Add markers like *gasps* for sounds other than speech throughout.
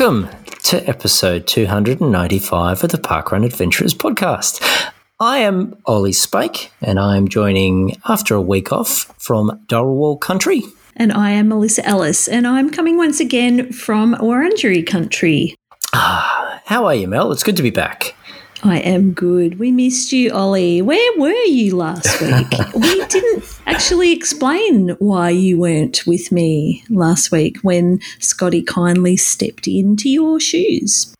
Welcome to episode 295 of the Parkrun Adventurers podcast. I am Olly Spake, and I am joining after a week off from Dharawal country. And I am Melissa Ellis, and I'm coming once again from Wurundjeri country. Ah, how are you, Mel? It's good to be back. I am good. We missed you, Olly. Where were you last week? *laughs* we didn't actually explain why you weren't with me last week when Scotty kindly stepped into your shoes.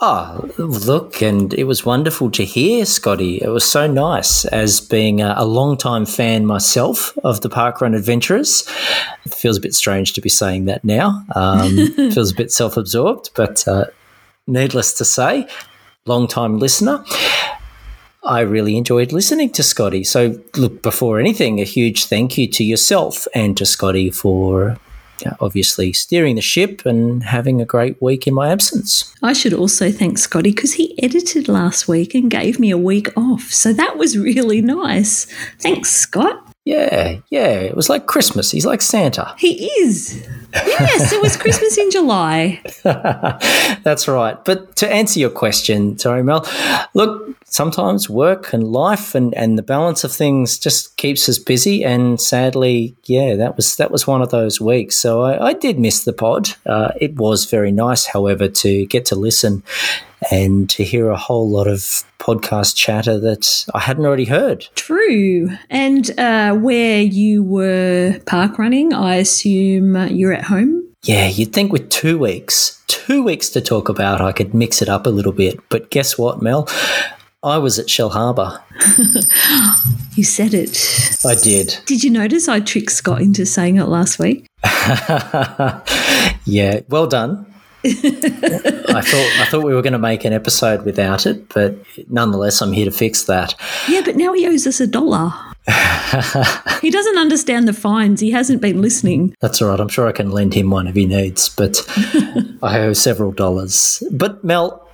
Oh, look, and it was wonderful to hear, Scotty. It was so nice as being a, a long-time fan myself of the Parkrun Adventurers. It feels a bit strange to be saying that now. Um, *laughs* feels a bit self absorbed, but uh, needless to say, long time listener. I really enjoyed listening to Scotty. So, look, before anything, a huge thank you to yourself and to Scotty for obviously steering the ship and having a great week in my absence. I should also thank Scotty because he edited last week and gave me a week off. So that was really nice. Thanks, Scott. Yeah, yeah. It was like Christmas. He's like Santa. *laughs* He is. Yes, it was Christmas in July. *laughs* *laughs* That's right. But to answer your question, sorry, Mel, look, sometimes work and life and, and the balance of things just keeps us busy. And sadly, yeah, that was that was one of those weeks. So I, I did miss the pod. Uh, it was very nice, however, to get to listen and to hear a whole lot of podcast chatter that I hadn't already heard. True. And uh, where you were park running, I assume you're at home? Yeah, you'd think with two weeks, two weeks to talk about, I could mix it up a little bit. But guess what, Mel? I was at Shellharbour. *laughs* you said it. I did. Did you notice I tricked Scott into saying it last week? *laughs* yeah, well done. I thought I thought we were going to make an episode without it, but nonetheless, I'm here to fix that. Yeah, but now he owes us a dollar. *laughs* he doesn't understand the fines. He hasn't been listening. That's all right. I'm sure I can lend him one if he needs, but *laughs* I owe several dollars. But Mel,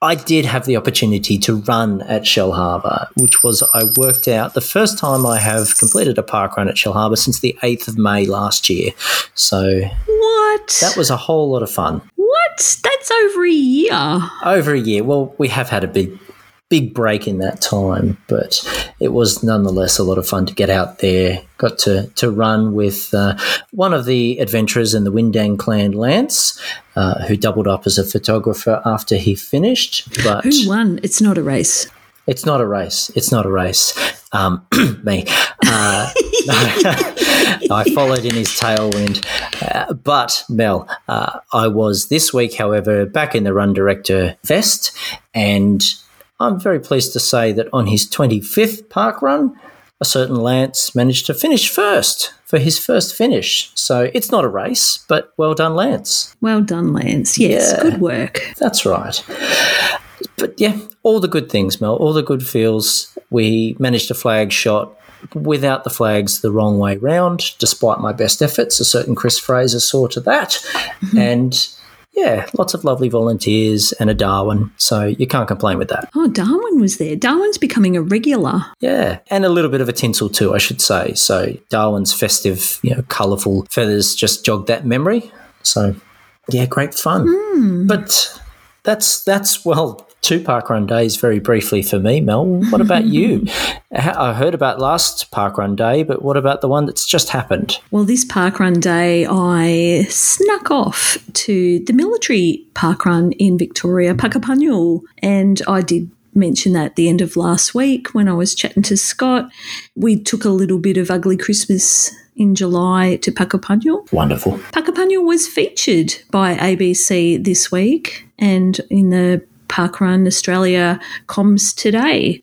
I did have the opportunity to run at Shellharbour, which was I worked out the first time I have completed a park run at Shellharbour since the 8th of May last year. So What? That was a whole lot of fun. What? That's over a year. Over a year. Well, we have had a big big break in that time, but it was nonetheless a lot of fun to get out there. Got to, to run with uh, one of the adventurers in the Windang clan, Lance, uh, who doubled up as a photographer after he finished. But who won? It's not a race. It's not a race. It's not a race. Um, *clears throat* me. Uh, *laughs* *laughs* I followed in his tailwind. Uh, but, Mel, uh, I was this week, however, back in the Run Director vest, and I'm very pleased to say that on his 25th park run, a certain Lance managed to finish first for his first finish. So it's not a race, but well done, Lance. Well done, Lance. Yes, yeah, good work. That's right. But yeah, all the good things, Mel, all the good feels. We managed a flag shot without the flags the wrong way round, despite my best efforts. A certain Chris Fraser saw to that. Mm-hmm. And yeah, lots of lovely volunteers and a Darwin. So you can't complain with that. Oh, Darwin was there. Darwin's becoming a regular. Yeah, and a little bit of a tinsel too, I should say. So Darwin's festive, you know, colourful feathers just jogged that memory. So yeah, great fun. Mm. But that's that's well two parkrun days very briefly for me, Mel. What about you? *laughs* I heard about last parkrun day, but what about the one that's just happened? Well, this parkrun day, I snuck off to the military parkrun in Victoria, Puckapunyal, and I did mention that at the end of last week when I was chatting to Scott. We took a little bit of Ugly Christmas in July to Puckapunyal. Wonderful. Puckapunyal was featured by ABC this week and in the Parkrun Australia comms today.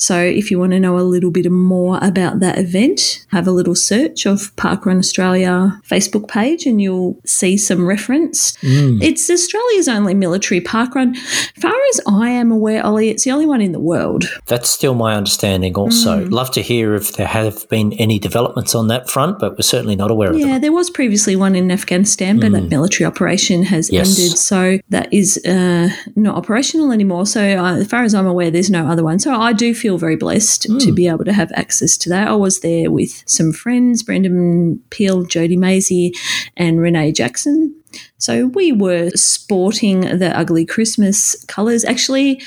So, if you want to know a little bit more about that event, have a little search of Parkrun Australia Facebook page and you'll see some reference. Mm. It's Australia's only military parkrun. Far as I am aware, Olly, it's the only one in the world. That's still my understanding also. Mm. Love to hear if there have been any developments on that front, but we're certainly not aware of them. Yeah, there was previously one in Afghanistan, but mm. that military operation has yes. ended. So that is uh, not operational anymore. So, uh, as far as I'm aware, there's no other one. So I do feel feel very blessed mm. to be able to have access to that. I was there with some friends, Brendan Peel, Jody Maisie, and Renee Jackson. So we were sporting the ugly Christmas colours. Actually,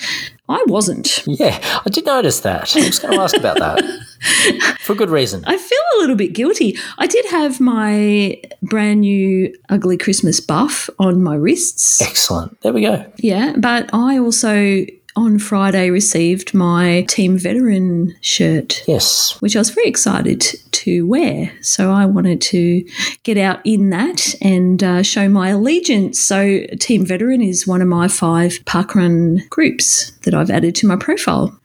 I wasn't. Yeah, I did notice that. I was going to ask about that *laughs* for good reason. I feel a little bit guilty. I did have my brand new ugly Christmas buff on my wrists. Excellent. There we go. Yeah, but I also on Friday received my Team Veteran shirt. Yes. Which I was very excited to wear. So I wanted to get out in that and uh, show my allegiance. So Team Veteran is one of my five parkrun groups that I've added to my profile.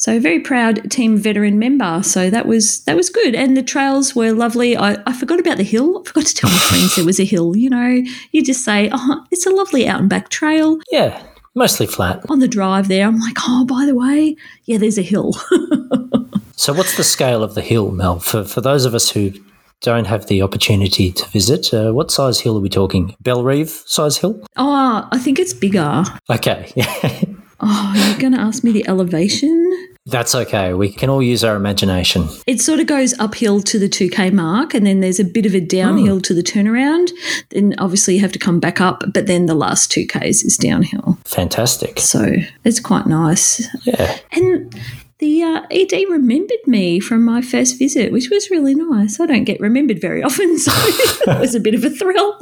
So very proud team veteran member. So that was that was good, and the trails were lovely. I, I forgot about the hill. I forgot to tell my friends *laughs* there was a hill. You know, you just say, "Oh, it's a lovely out and back trail." Yeah, mostly flat. On the drive there, I'm like, "Oh, by the way, yeah, there's a hill." *laughs* so, what's the scale of the hill, Mel? For for those of us who don't have the opportunity to visit, uh, what size hill are we talking? Bellerive size hill? Oh, I think it's bigger. Okay. *laughs* oh, you're going to ask me the elevation? That's okay. We can all use our imagination. It sort of goes uphill to the 2K mark, and then there's a bit of a downhill oh. to the turnaround. Then obviously you have to come back up, but then the last 2Ks is downhill. Fantastic. So it's quite nice. Yeah. And the uh, ED remembered me from my first visit, which was really nice. I don't get remembered very often, so *laughs* it was a bit of a thrill.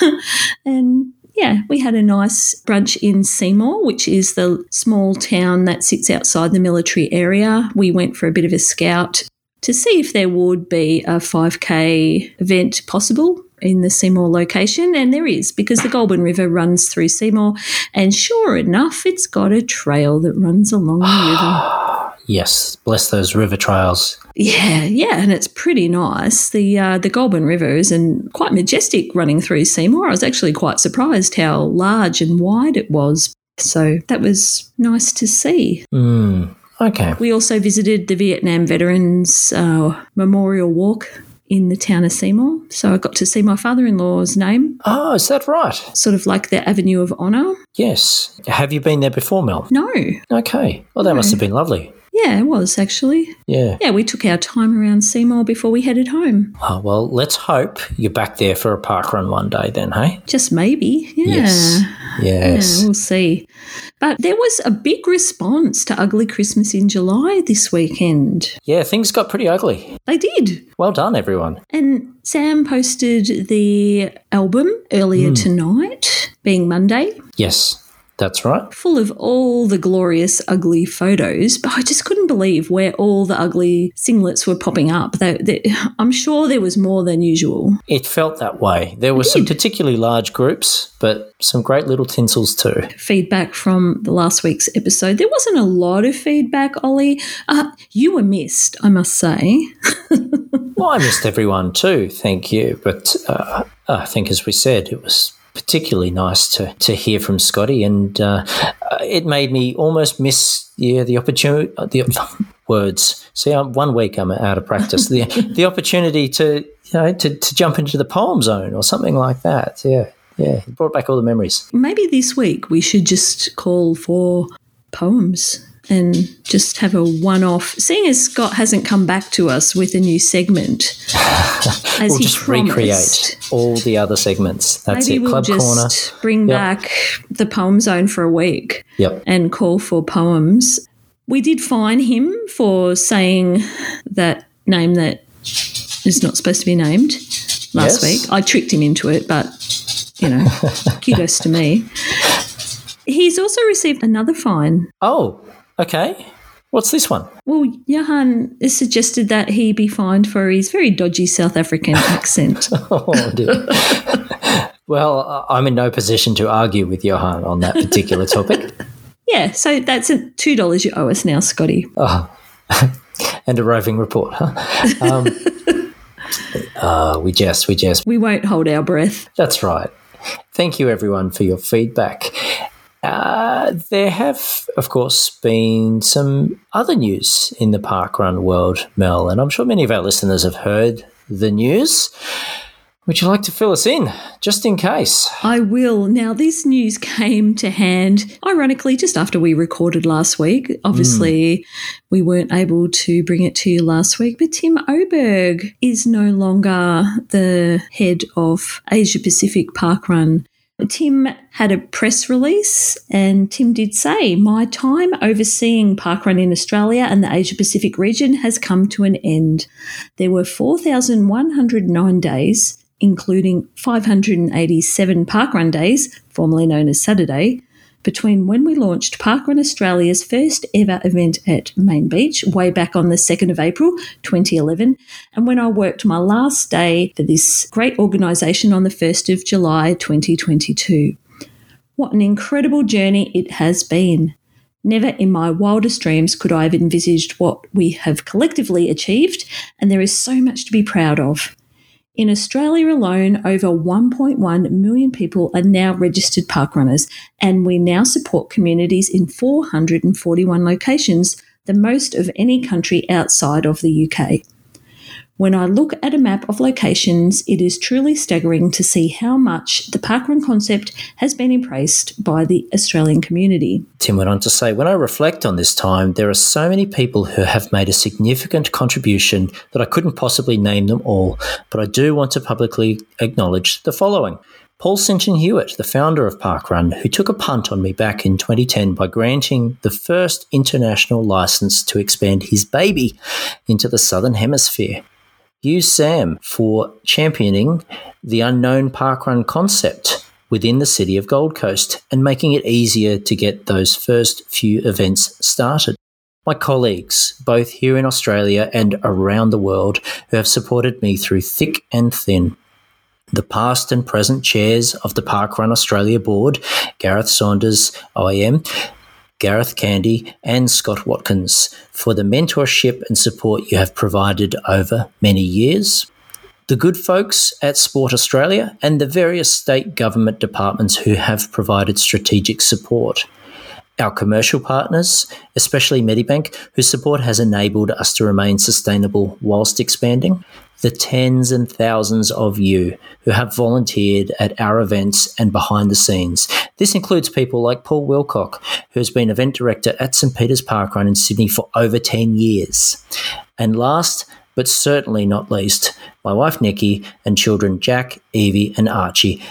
*laughs* and yeah, we had a nice brunch in Seymour, which is the small town that sits outside the military area. We went for a bit of a scout to see if there would be a 5K event possible in the Seymour location, and there is because the Goulburn River runs through Seymour, and sure enough, it's got a trail that runs along the river. Yes, bless those river trails. Yeah, yeah, and it's pretty nice. The uh, the Goulburn River is and quite majestic running through Seymour. I was actually quite surprised how large and wide it was. So that was nice to see. Mm, okay. We also visited the Vietnam Veterans uh, Memorial Walk in the town of Seymour. So I got to see my father in law's name. Oh, is that right? Sort of like the Avenue of Honour. Yes. Have you been there before, Mel? No. Okay. Well, that no. must have been lovely. Yeah, it was actually. Yeah. Yeah, we took our time around Seymour before we headed home. Oh, well, let's hope you're back there for a park run one day then, hey? Just maybe. Yeah. Yes. Yes. Yeah, we'll see. But there was a big response to Ugly Christmas in July this weekend. Yeah, things got pretty ugly. They did. Well done, everyone. And Sam posted the album earlier mm. tonight, being Monday. Yes. That's right. Full of all the glorious ugly photos, but I just couldn't believe where all the ugly singlets were popping up. They, they, *laughs* I'm sure there was more than usual. It felt that way. There were some particularly large groups, but some great little tinsels too. Feedback from the last week's episode. There wasn't a lot of feedback, Olly. Uh, you were missed, I must say. *laughs* well, I missed everyone too, thank you. But uh, I think, as we said, it was particularly nice to, to hear from Scotty, and uh, it made me almost miss yeah the opportunity the *laughs* words. See, I'm, one week I'm out of practice. the *laughs* the opportunity to you know to, to jump into the poem zone or something like that. Yeah, yeah, it brought back all the memories. Maybe this week we should just call for poems and just have a one off. Seeing as Scott hasn't come back to us with a new segment, *laughs* as we'll he just promised, recreate all the other segments. That's maybe it. We'll Club just corner. Bring yep. back the poem zone for a week. Yep. And call for poems. We did fine him for saying that name that is not supposed to be named last yes. week. I tricked him into it, but you know, *laughs* kudos to me. He's also received another fine. Oh, Okay. What's this one? Well, Johan suggested that he be fined for his very dodgy South African *laughs* accent. *laughs* oh, dear. well, I'm in no position to argue with Johan on that particular *laughs* topic. yeah, so that's a $2 you owe us now, Scotty. Oh, and a roving report, huh? Um, uh, we jest, we jest. We won't hold our breath. That's right. Thank you, everyone, for your feedback. Uh, there have, of course, been some other news in the parkrun world, Mel, and I'm sure many of our listeners have heard the news. Would you like to fill us in, just in case? I will. Now, this news came to hand, ironically, just after we recorded last week. Obviously, mm. we weren't able to bring it to you last week, but Tim Oberg is no longer the head of Asia Pacific Parkrun. Tim had a press release, and Tim did say, My time overseeing parkrun in Australia and the Asia Pacific region has come to an end. There were 4,109 days, including 587 parkrun days, formerly known as Saturday, between when we launched Parkrun Australia's first ever event at Main Beach way back on the 2nd of April 2011 and when I worked my last day for this great organisation on the 1st of July 2022. What an incredible journey it has been. Never in my wildest dreams could I have envisaged what we have collectively achieved, and there is so much to be proud of. In Australia alone, over 1.1 million people are now registered parkrunners, and we now support communities in 441 locations, the most of any country outside of the UK. When I look at a map of locations, it is truly staggering to see how much the parkrun concept has been embraced by the Australian community. Tim went on to say, When I reflect on this time, there are so many people who have made a significant contribution that I couldn't possibly name them all, but I do want to publicly acknowledge the following. Paul Sinton Hewitt, the founder of Parkrun, who took a punt on me back in 2010 by granting the first international license to expand his baby into the Southern Hemisphere. Use Sam for championing the unknown parkrun concept within the city of Gold Coast and making it easier to get those first few events started. My colleagues, both here in Australia and around the world, who have supported me through thick and thin. The past and present chairs of the Parkrun Australia board, Gareth Saunders, OAM, Gareth Candy, and Scott Watkins for the mentorship and support you have provided over many years. The good folks at Sport Australia and the various state government departments who have provided strategic support. Our commercial partners, especially Medibank, whose support has enabled us to remain sustainable whilst expanding the tens and thousands of you who have volunteered at our events and behind the scenes. This includes people like Paul Wilcock, who has been event director at St. Peter's Parkrun in Sydney for over 10 years. And last, but certainly not least, my wife Nikki and children Jack, Evie, and Archie,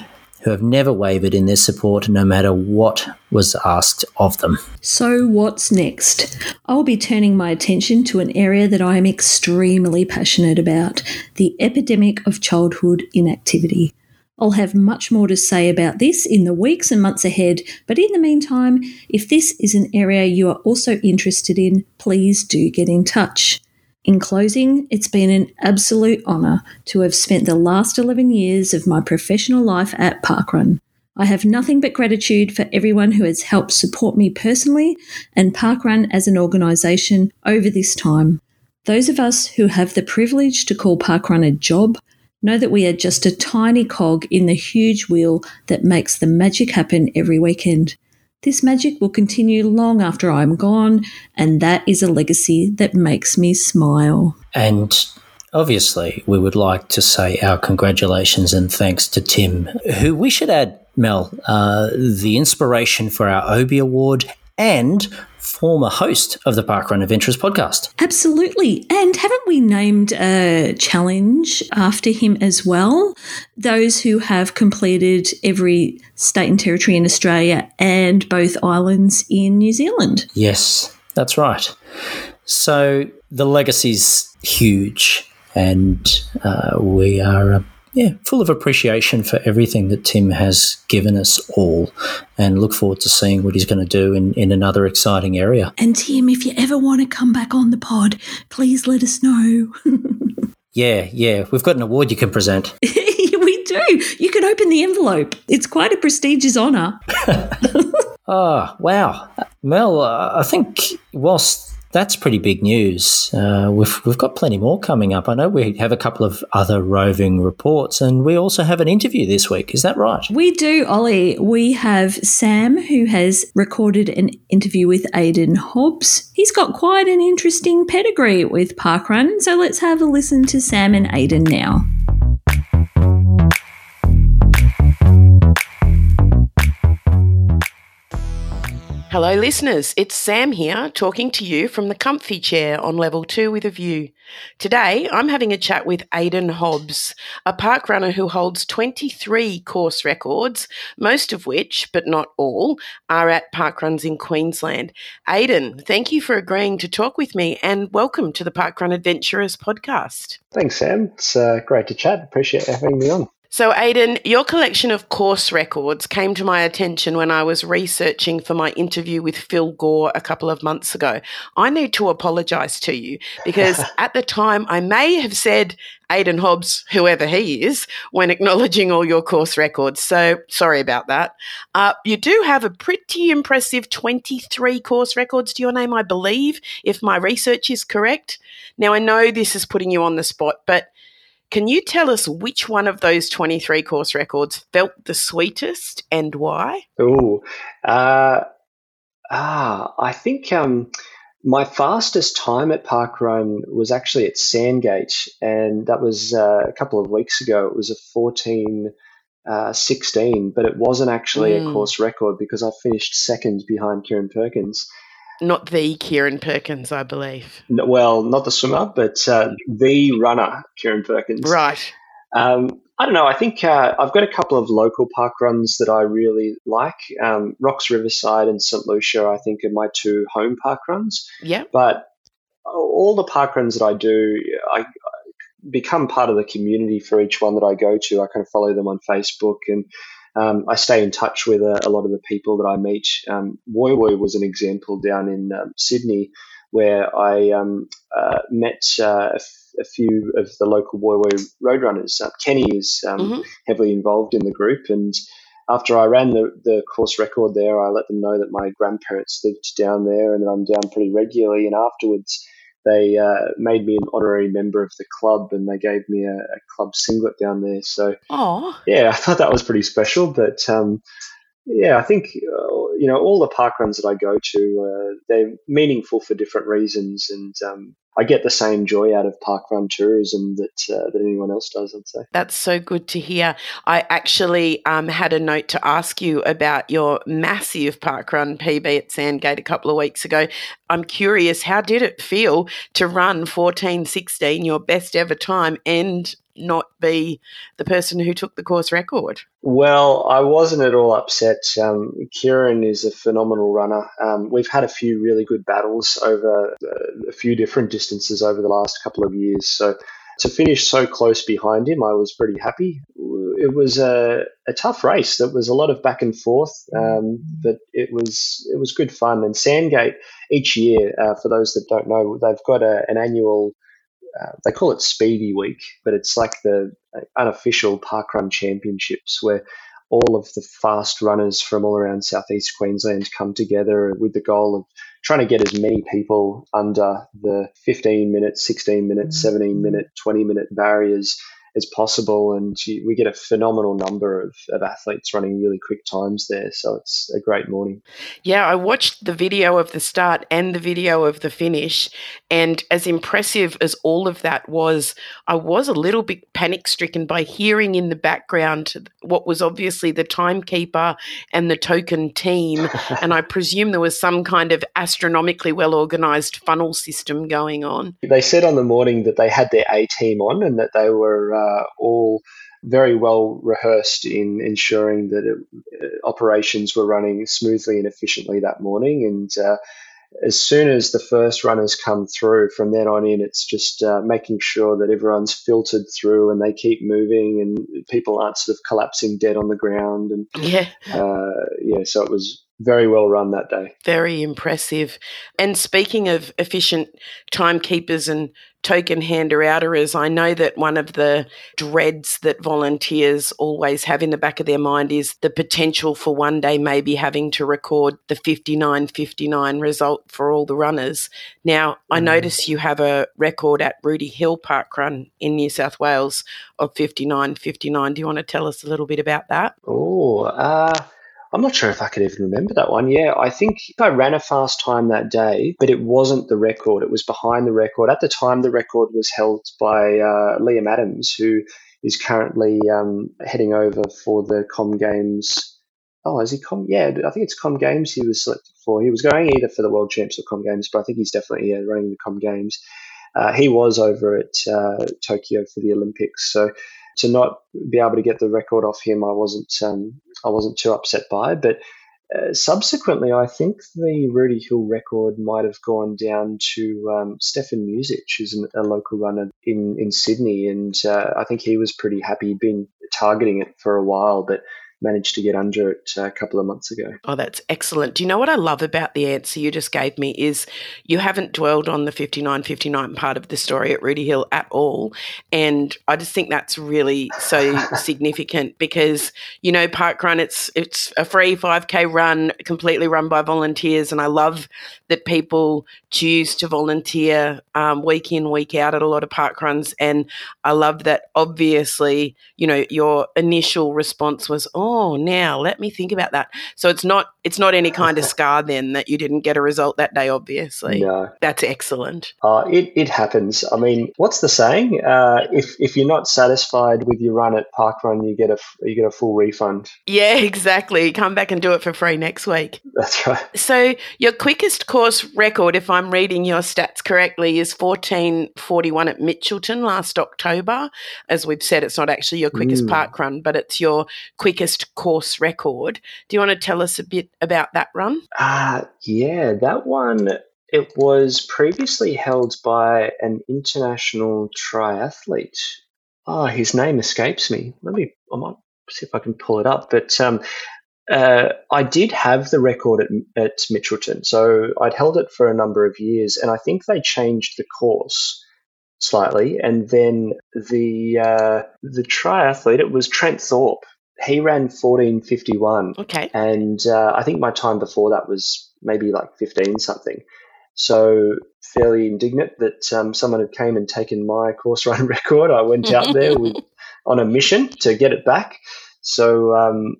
who have never wavered in their support no matter what was asked of them. So, what's next? I'll be turning my attention to an area that I am extremely passionate about the epidemic of childhood inactivity. I'll have much more to say about this in the weeks and months ahead, but in the meantime, if this is an area you are also interested in, please do get in touch. In closing, it's been an absolute honour to have spent the last 11 years of my professional life at Parkrun. I have nothing but gratitude for everyone who has helped support me personally and Parkrun as an organisation over this time. Those of us who have the privilege to call Parkrun a job know that we are just a tiny cog in the huge wheel that makes the magic happen every weekend. This magic will continue long after I'm gone, and that is a legacy that makes me smile. And obviously, we would like to say our congratulations and thanks to Tim, who we should add, Mel, uh, the inspiration for our Obie Award and former host of the Parkrun Adventures podcast. Absolutely. And haven't we named a challenge after him as well? Those who have completed every state and territory in Australia and both islands in New Zealand. Yes, that's right. So the legacy's huge, and uh, we are. Yeah, full of appreciation for everything that Tim has given us all and look forward to seeing what he's going to do in, in another exciting area. And Tim, if you ever want to come back on the pod, please let us know. *laughs* yeah, yeah. We've got an award you can present. *laughs* we do. You can open the envelope. It's quite a prestigious honour. oh, *laughs* wow. Mel, uh, I think whilst that's pretty big news. Uh, we've we've got plenty more coming up. I know we have a couple of other roving reports, and we also have an interview this week. Is that right? We do, Olly. We have Sam who has recorded an interview with Aidan Hobbs. He's got quite an interesting pedigree with parkrun, so let's have a listen to Sam and Aidan now. Hello, listeners. It's Sam here talking to you from the comfy chair on level two with a view. Today, I'm having a chat with Aidan Hobbs, a park runner who holds 23 course records, most of which, but not all, are at park runs in Queensland. Aidan, thank you for agreeing to talk with me and welcome to the Park Run Adventurers podcast. Thanks, Sam. It's uh, great to chat. Appreciate having me on. So, Aidan, your collection of course records came to my attention when I was researching for my interview with Phil Gore a couple of months ago. I need to apologise to you because *laughs* at the time I may have said Aidan Hobbs, whoever he is, when acknowledging all your course records. So, sorry about that. Uh, you do have a pretty impressive 23 course records to your name, I believe, if my research is correct. Now, I know this is putting you on the spot, but can you tell us which one of those 23 course records felt the sweetest and why? Oh, uh, ah, I think um, my fastest time at Park Parkrun was actually at Sandgate, and that was uh, a couple of weeks ago. It was a 14. Uh, 16, but it wasn't actually mm. a course record because I finished second behind Kieran Perkins not the Kieran Perkins, I believe. No, well, not the swimmer, but uh, the runner, Kieran Perkins. Right. Um, I don't know. I think uh, I've got a couple of local park runs that I really like. Um, Rocks Riverside and St. Lucia, I think, are my two home park runs. Yeah. But all the park runs that I do, I, I become part of the community for each one that I go to. I kind of follow them on Facebook and um, I stay in touch with a, a, lot of the people that I meet. Um, Woy Woy was an example down in um, Sydney where I um, uh, met uh, a, f- a few of the local Woy Woy roadrunners. Uh, Kenny is um, mm-hmm. heavily involved in the group, and after I ran the, the course record there, I let them know that my grandparents lived down there and that I'm down pretty regularly. And afterwards, they uh, made me an honorary member of the club and they gave me a, a club singlet down there. So, Aww. yeah, I thought that was pretty special. But um, yeah, I think uh, you know all the park runs that I go to, uh, they're meaningful for different reasons, and um, I get the same joy out of parkrun tourism that uh, that anyone else does. I'd say that's so good to hear. I actually um, had a note to ask you about your massive parkrun PB at Sandgate a couple of weeks ago. I'm curious, how did it feel to run 14:16, your best ever time, and not be the person who took the course record? Well, I wasn't at all upset. Um, Kieren is a phenomenal runner. Um, we've had a few really good battles over uh, a few different distances over the last couple of years. So to finish so close behind him, I was pretty happy. It was a, a tough race. There was a lot of back and forth, um, but it was it was good fun. And Sandgate each year, uh, for those that don't know, they've got a, an annual uh, they call it Speedy Week, but it's like the unofficial parkrun championships where all of the fast runners from all around southeast Queensland come together with the goal of trying to get as many people under the 15 minute, 16 minute, 17 minute, 20 minute barriers as possible. And we get a phenomenal number of, of athletes running really quick times there. So it's a great morning. Yeah, I watched the video of the start and the video of the finish. And as impressive as all of that was, I was a little bit panic stricken by hearing in the background what was obviously the timekeeper and the token team. *laughs* and I presume there was some kind of astronomically well organized funnel system going on. They said on the morning that they had their A team on and that they were. Uh, uh, all very well rehearsed in ensuring that it, operations were running smoothly and efficiently that morning. And uh, as soon as the first runners come through, from then on in, it's just uh, making sure that everyone's filtered through and they keep moving and people aren't sort of collapsing dead on the ground. And yeah, uh, yeah, so it was very well run that day. Very impressive. And speaking of efficient timekeepers and token hander outerers, I know that one of the dreads that volunteers always have in the back of their mind is the potential for one day maybe having to record the 59 59 result for all the runners. Now, I mm. notice you have a record at Rudy Hill Park Run in New South Wales of 59 59. Do you want to tell us a little bit about that? Oh, uh, I'm not sure if I could even remember that one. Yeah, I think I ran a fast time that day, but it wasn't the record. It was behind the record. At the time, the record was held by uh, Liam Adams, who is currently um, heading over for the Com Games. Oh, is he Com? Yeah, I think it's Com Games he was selected for. He was going either for the World Champs or Com Games, but I think he's definitely yeah, running the Com Games. Uh, he was over at uh, Tokyo for the Olympics, so to not be able to get the record off him, I wasn't um, I wasn't too upset by. But uh, subsequently, I think the Rudy Hill record might have gone down to um, Stefan Music, who's an, a local runner in, in Sydney. And uh, I think he was pretty happy, been targeting it for a while, but managed to get under it uh, a couple of months ago. Oh, that's excellent. Do you know what I love about the answer you just gave me is you haven't dwelled on the 59 59 part of the story at Rudy Hill at all. And I just think that's really so *laughs* significant because, you know, Parkrun, it's it's a free 5K run, completely run by volunteers. And I love that people choose to volunteer um, week in, week out at a lot of park runs. And I love that obviously, you know, your initial response was, oh, now let me think about that. So it's not it's not any kind of *laughs* scar then that you didn't get a result that day. Obviously, no, that's excellent. Uh, it it happens. I mean, what's the saying? Uh, if if you're not satisfied with your run at Park Run, you get a you get a full refund. Yeah, *laughs* exactly. Come back and do it for free next week. That's right. So your quickest course record, if I'm reading your stats correctly, is 14:41 at Mitchelton last October. As we've said, it's not actually your quickest mm. park run, but it's your quickest course record. Do you want to tell us a bit about that run? Uh, yeah, that one. It was previously held by an international triathlete. Oh, his name escapes me. Let me. I might see if I can pull it up. But um, uh, I did have the record at, at Mitchelton, so I'd held it for a number of years, and I think they changed the course slightly, and then the uh, the triathlete it was Trent Thorpe he ran 1451. Okay. And uh, I think my time before that was maybe like 15 something. So fairly indignant that um, someone had came and taken my course run *laughs* record. I went out there with, *laughs* on a mission to get it back. So um,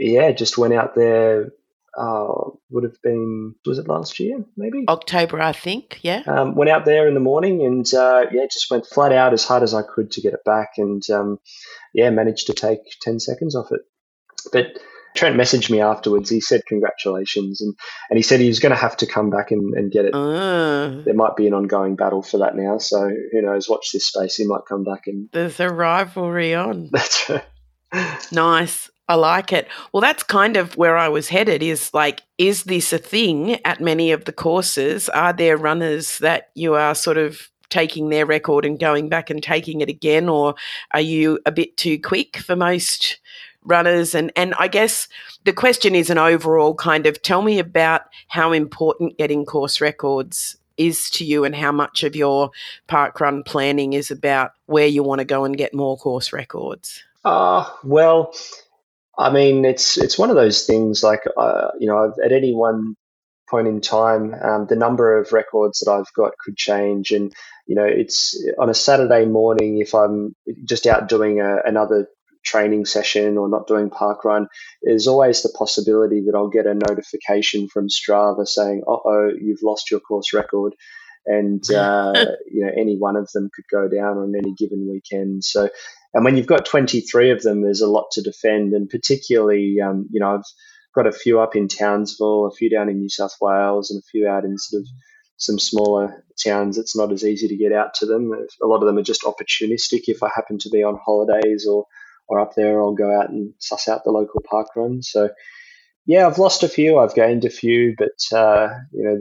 yeah, just went out there. Uh, would have been was it last year maybe October I think yeah um, went out there in the morning and uh, yeah just went flat out as hard as I could to get it back and um, yeah, managed to take 10 seconds off it. But Trent messaged me afterwards. He said congratulations, and, and he said he was going to have to come back and, and get it. Uh, there might be an ongoing battle for that now, so who knows? Watch this space. He might come back and. There's a rivalry on. *laughs* That's right. nice. I like it. Well, that's kind of where I was headed is like, is this a thing at many of the courses? Are there runners that you are sort of taking their record and going back and taking it again, or are you a bit too quick for most runners? And and I guess the question is an overall kind of tell me about how important getting course records is to you and how much of your park run planning is about where you want to go and get more course records. Uh, well, I mean, it's it's one of those things. Like, uh, you know, at any one point in time, um, the number of records that I've got could change, and you know, it's on a Saturday morning if I'm just out doing a, another training session or not doing park run, there's always the possibility that I'll get a notification from Strava saying, "Uh oh, you've lost your course record," and *laughs* uh, you know, any one of them could go down on any given weekend. So, and when you've got 23 of them, there's a lot to defend, and particularly, um, you know, I've got a few up in Townsville, a few down in New South Wales, and a few out in sort of some smaller towns, it's not as easy to get out to them. A lot of them are just opportunistic. If I happen to be on holidays or, or up there, I'll go out and suss out the local park run. So, yeah, I've lost a few, I've gained a few, but uh, you know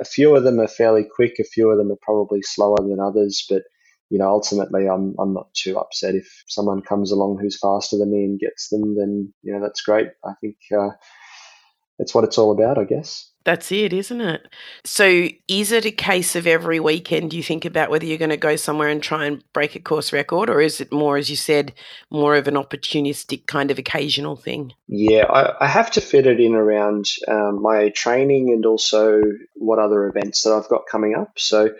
a few of them are fairly quick, a few of them are probably slower than others. But you know, ultimately, I'm I'm not too upset if someone comes along who's faster than me and gets them. Then you know that's great. I think uh, that's what it's all about, I guess. That's it, isn't it? So, is it a case of every weekend you think about whether you're going to go somewhere and try and break a course record, or is it more, as you said, more of an opportunistic kind of occasional thing? Yeah, I, I have to fit it in around um, my training and also what other events that I've got coming up. So,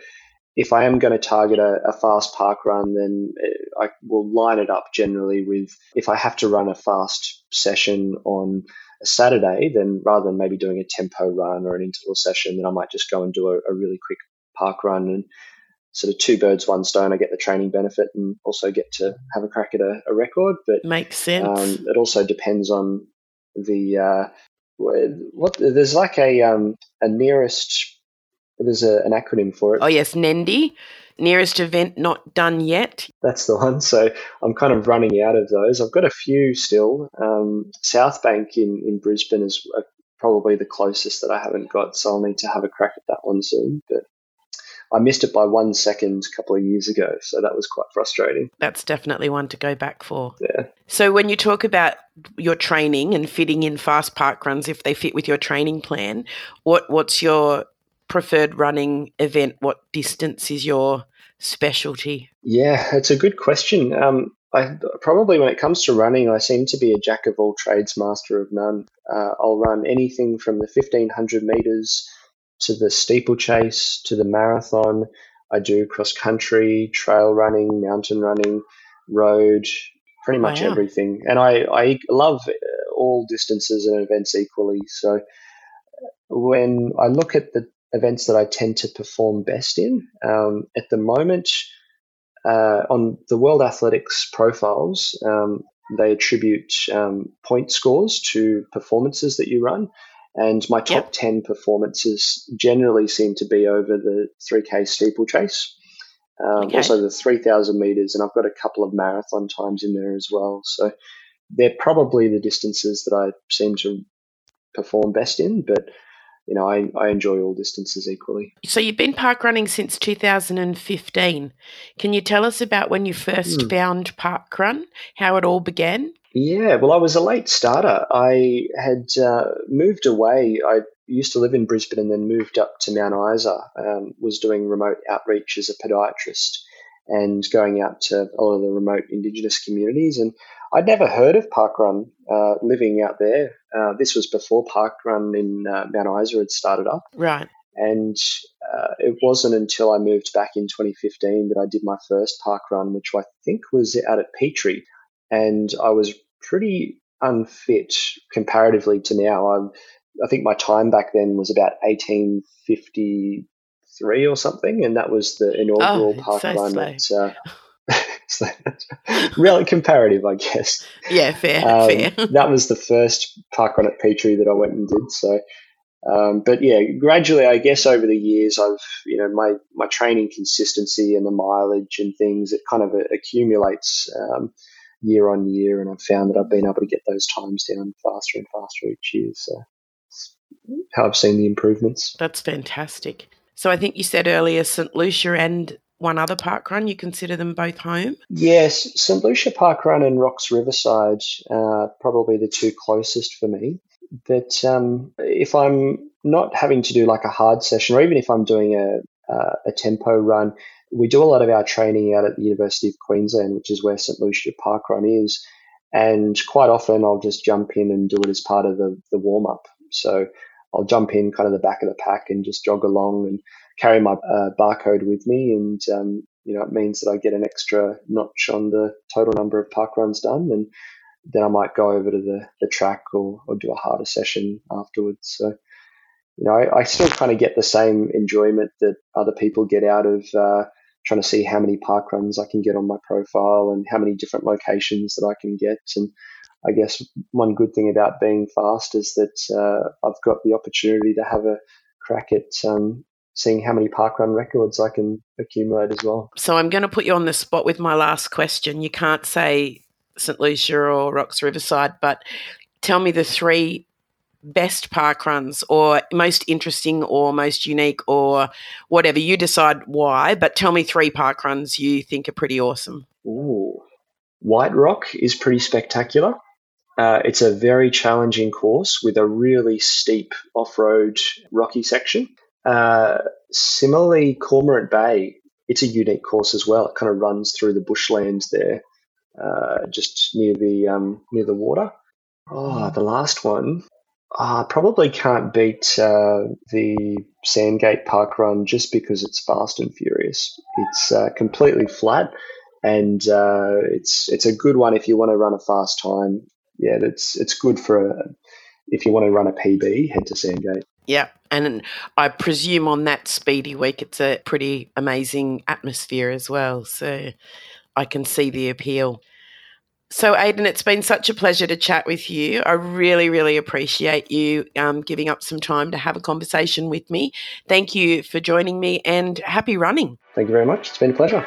if I am going to target a, a, fast park run, then I will line it up generally with if I have to run a fast session on a Saturday, then rather than maybe doing a tempo run or an interval session, then I might just go and do a, a really quick park run. And sort of two birds, one stone. I get the training benefit and also get to have a crack at a, a record. But makes sense. Um, it also depends on the uh, what. There's like a um, a nearest. There's a, an acronym for it. Oh yes, NENDI. Nearest event not done yet. That's the one. So I'm kind of running out of those. I've got a few still. Um, South Bank in, in Brisbane is uh, probably the closest that I haven't got, so I'll need to have a crack at that one soon. But I missed it by one second a couple of years ago, so that was quite frustrating. That's definitely one to go back for. Yeah. So when you talk about your training and fitting in fast park runs if they fit with your training plan, what what's your preferred running event? What distance is your specialty? Yeah, it's a good question. Um, I probably when it comes to running, I seem to be a jack of all trades, master of none. Uh, I'll run anything from the fifteen hundred meters to the steeplechase to the marathon. I do cross country, trail running, mountain running, road, pretty much wow. everything. And I, I love uh, all distances and events equally. So when I look at the events that I tend to perform best in, um, at the moment, uh, on the World Athletics profiles, um, they attribute um, point scores to performances that you run. And my top yep. 10 performances generally seem to be over the 3K steeplechase, um, okay. also the 3,000 meters, and I've got a couple of marathon times in there as well. So they're probably the distances that I seem to perform best in, but you know, I, I enjoy all distances equally. So you've been park running since 2015. Can you tell us about when you first mm. found park run, how it all began? Yeah, well, I was a late starter. I had uh, moved away. I used to live in Brisbane and then moved up to Mount Isa. Um, was doing remote outreach as a podiatrist and going out to a lot of the remote Indigenous communities. And I'd never heard of Parkrun uh, living out there. Uh, this was before Parkrun in uh, Mount Isa had started up. Right. And uh, it wasn't until I moved back in 2015 that I did my first park run, which I think was out at Petrie and I was pretty unfit comparatively to now. I, I think my time back then was about 1853 or something, and that was the inaugural oh, park so at. *laughs* Uh, so *laughs* really comparative, I guess. Yeah, fair, um, fair. *laughs* that was the first park run at Petrie that I went and did. So, um, but yeah, gradually, I guess over the years, I've you know my my training consistency and the mileage and things it kind of accumulates. Um, year on year, and I've found that I've been able to get those times down faster and faster each year. So how I've seen the improvements. That's fantastic. So I think you said earlier St Lucia and one other park run. You consider them both home? Yes, St Lucia Park Run and Rocks Riverside are probably the two closest for me. But um, if I'm not having to do like a hard session, or even if I'm doing a, uh, a tempo run, we do a lot of our training out at the University of Queensland, which is where St Lucia Park Run is. And quite often I'll just jump in and do it as part of the, the warm up. So I'll jump in kind of the back of the pack and just jog along and carry my uh, barcode with me. And, um, you know, it means that I get an extra notch on the total number of park runs done. And then I might go over to the, the track or, or do a harder session afterwards. So, you know, I, I still kind of get the same enjoyment that other people get out of uh, trying to see how many park runs I can get on my profile and how many different locations that I can get. And I guess one good thing about being fast is that uh, I've got the opportunity to have a crack at um, seeing how many parkrun records I can accumulate as well. So I'm going to put you on the spot with my last question. You can't say St. Lucia or Rocks Riverside, but tell me the three best park runs or most interesting or most unique or whatever. You decide why, but tell me three park runs you think are pretty awesome. Ooh. White Rock is pretty spectacular. Uh, it's a very challenging course with a really steep off road rocky section. Uh, similarly, Cormorant Bay, it's a unique course as well. It kind of runs through the bushlands there, uh, just near the um, near the water. Oh, the last one, I probably can't beat uh, the Sandgate Park Run just because it's fast and furious. It's uh, completely flat, and uh, it's it's a good one if you want to run a fast time. Yeah, it's it's good for a, if you want to run a PB, head to Sandgate. Yeah. And I presume on that speedy week, it's a pretty amazing atmosphere as well. So I can see the appeal. So, Aidan, it's been such a pleasure to chat with you. I really, really appreciate you um, giving up some time to have a conversation with me. Thank you for joining me and happy running. Thank you very much. It's been a pleasure.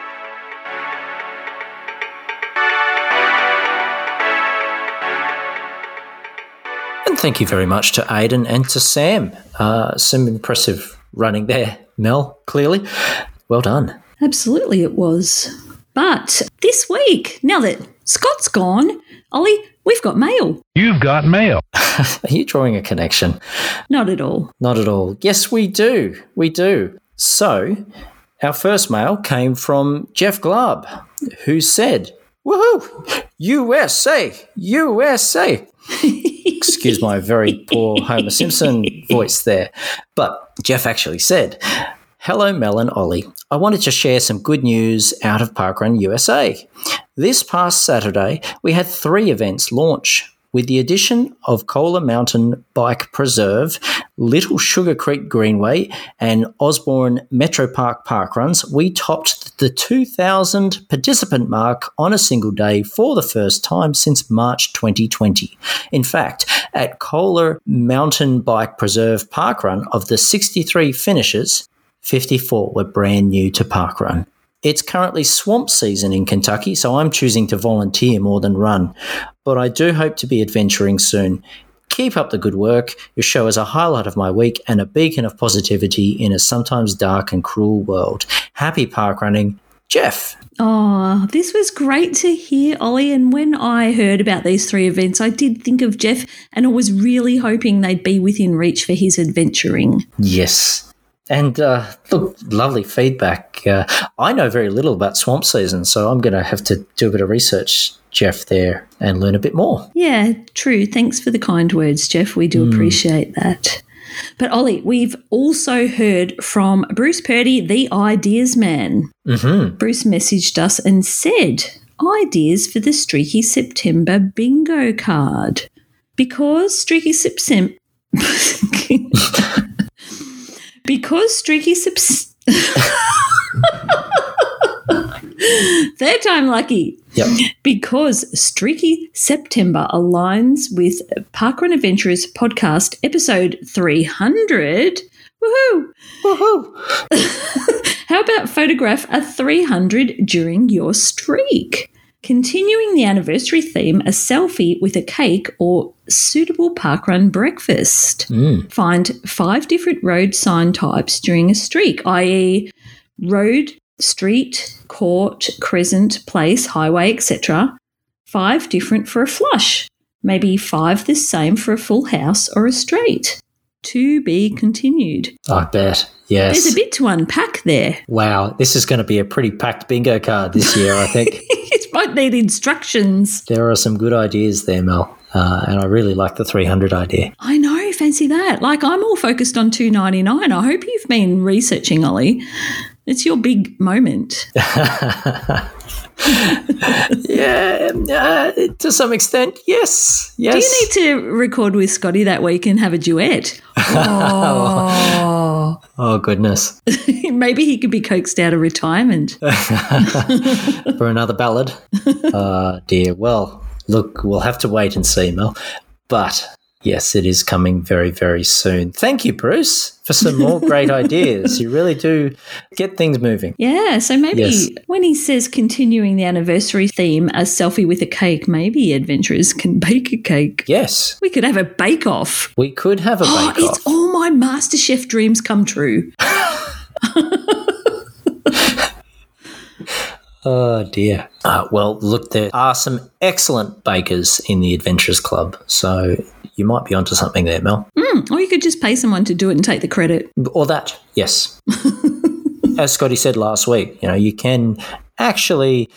Thank you very much to Aidan and to Sam. Uh, some impressive running there, Mel, clearly. Well done. Absolutely, it was. But this week, now that Scott's gone, Olly, we've got mail. You've got mail. *laughs* Are you drawing a connection? Not at all. Not at all. Yes, we do. We do. So, our first mail came from Jeff Glub, who said, Woohoo! USA! USA! Excuse my very poor Homer Simpson voice there. But Jeff actually said, Hello, Mel and Olly. I wanted to share some good news out of Parkrun USA. This past Saturday, we had three events launch. With the addition of Kohler Mountain Bike Preserve, Little Sugar Creek Greenway, and Osborne Metro Park Parkruns, we topped the 2,000 participant mark on a single day for the first time since March 2020. In fact, at Kohler Mountain Bike Preserve Parkrun, of the 63 finishes, 54 were brand new to parkrun. It's currently swamp season in Kentucky, so I'm choosing to volunteer more than run. But I do hope to be adventuring soon. Keep up the good work. Your show is a highlight of my week and a beacon of positivity in a sometimes dark and cruel world. Happy park running, Jeff. Oh, this was great to hear, Olly. And when I heard about these three events, I did think of Jeff and I was really hoping they'd be within reach for his adventuring. Yes. And uh, look, lovely feedback. Uh, I know very little about swamp season, so I'm going to have to do a bit of research, Jeff, there and learn a bit more. Yeah, true. Thanks for the kind words, Jeff. We do appreciate that. But Olly, we've also heard from Bruce Purdy, the ideas man. Mm-hmm. Bruce messaged us and said, Ideas for the Streaky September bingo card. Because Streaky September. *laughs* *laughs* because Streaky Sept. *laughs* Third time lucky. Yep. Because Streaky September aligns with Parkrun Adventurers podcast episode 300. Woohoo! Woohoo! *laughs* How about photograph a 300 during your streak? Continuing the anniversary theme, a selfie with a cake or suitable parkrun breakfast. Mm. Find five different road sign types during a streak, i.e., road, street, court, crescent, place, highway, etc. Five different for a flush. Maybe five the same for a full house or a straight. To be continued. I bet. Yes. There's a bit to unpack there. wow. This is going to be a pretty packed bingo card this year, I think. *laughs* might need instructions. there are some good ideas there, Mel. Uh, and I really like the 300 idea. I know, fancy that. Like I'm all focused on 299. I hope you've been researching, Olly. It's your big moment. *laughs* *laughs* yeah, uh, to some extent, yes. Yes. Do you need to record with Scotty that week and have a duet? Oh. *laughs* oh, goodness. *laughs* Maybe he could be coaxed out of retirement. For another ballad. Oh, dear. Well, look, we'll have to wait and see, Mel. But yes, it is coming very, very soon. Thank you, Bruce, for some more great *laughs* ideas. You really do get things moving. Yeah, so maybe Yes. when he says continuing the anniversary theme, a selfie with a cake, maybe adventurers can *laughs* bake a cake. Yes, We could have a bake off. we could have a Oh, bake it's all my MasterChef dreams come true. *laughs* Oh dear. Uh, well, look, there are some excellent bakers in the Adventurers Club, so you might be onto something there, Mel. Mm, or you could just pay someone to do it and take the credit. Or that, yes. *laughs* As Scotty said last week, you know, you can actually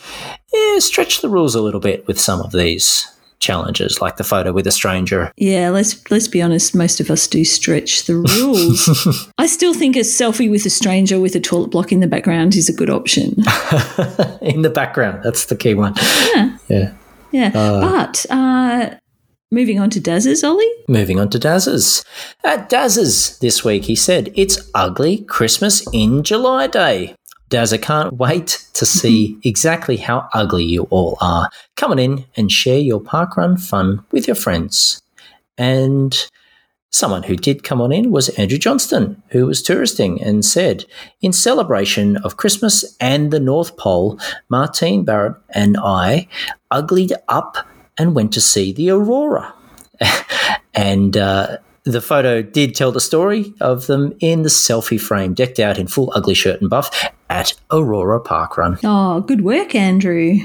yeah, stretch the rules a little bit with some of these challenges, like the photo with a stranger. Yeah, let's let's be honest. Most of us do stretch the rules. *laughs* I still think a selfie with a stranger with a toilet block in the background is a good option. *laughs* in the background. That's the key one. Yeah, Yeah. yeah. but uh, Moving on to Daz's, Olly. Moving on to Daz's. At Daz's this week, he said, It's ugly Christmas in July Day. Dazza can't wait to see *laughs* exactly how ugly you all are. Come on in and share your parkrun fun with your friends. And someone who did come on in was Andrew Johnston, who was touristing and said, In celebration of Christmas and the North Pole, Martine Barrett and I uglied up and went to see the aurora. *laughs* and uh, the photo did tell the story of them in the selfie frame, decked out in full ugly shirt and buff at Aurora Parkrun. Oh, good work, Andrew.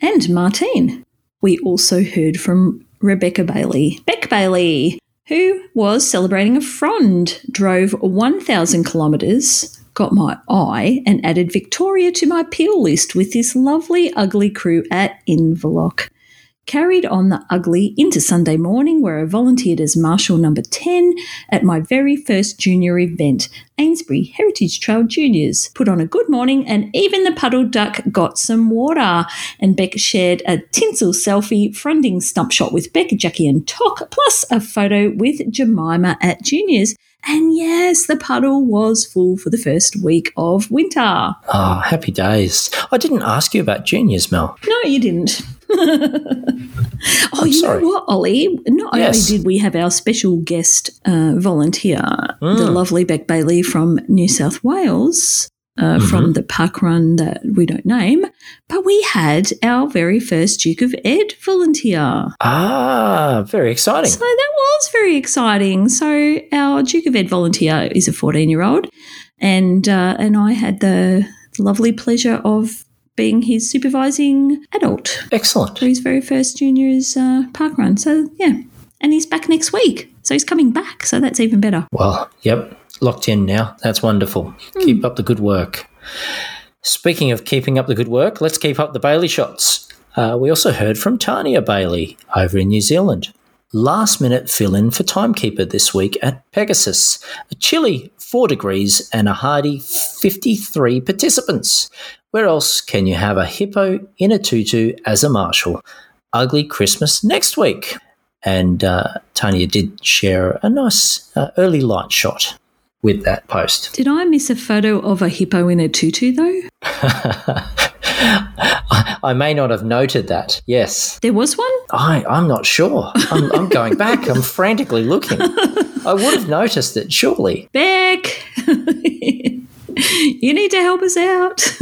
And Martine. We also heard from Rebecca Bailey. Beck Bailey, who was celebrating a frond, drove 1,000 kilometres, got my eye, and added Victoria to my peel list with this lovely, ugly crew at Inverloch carried on the ugly into Sunday morning, where I volunteered as Marshal number 10 at my very first junior event, Ainsbury Heritage Trail Juniors. Put on a good morning, and even the puddle duck got some water. And Beck shared a tinsel selfie, fronding stump shot with Beck, Jackie, and Tock, plus a photo with Jemima at Juniors. And yes, the puddle was full for the first week of winter. Oh, happy days. I didn't ask you about juniors, Mel. No, you didn't. *laughs* oh, I'm you sorry. know what, Olly? Not Yes. only did we have our special guest uh, volunteer, the lovely Beck Bailey from New South Wales, uh, from the park run that we don't name, but we had our very first Duke of Ed volunteer. Ah, very exciting. So that was very exciting. So our Duke of Ed volunteer is a 14 year old, and uh, and I had the lovely pleasure of being his supervising adult Excellent. for his very first juniors uh, park run. So yeah, and he's back next week. So he's coming back. So that's even better. Well, yep, locked in now. That's wonderful. Keep up the good work. Speaking of keeping up the good work, let's keep up the Bailey shots. Uh, we also heard from Tania Bailey over in New Zealand. Last minute fill in for timekeeper this week at Pegasus. A chilly 4 degrees and a hardy 53 participants. Where else can you have a hippo in a tutu as a marshal? Ugly Christmas next week. And uh, Tanya did share a nice uh, early light shot with that post. Did I miss a photo of a hippo in a tutu though? *laughs* I, may not have noted that. Yes, There was one. I, I'm not sure. I'm, I'm going back. I'm frantically looking. *laughs* I would have noticed it, surely. Beck, *laughs* *laughs* you need to help us out.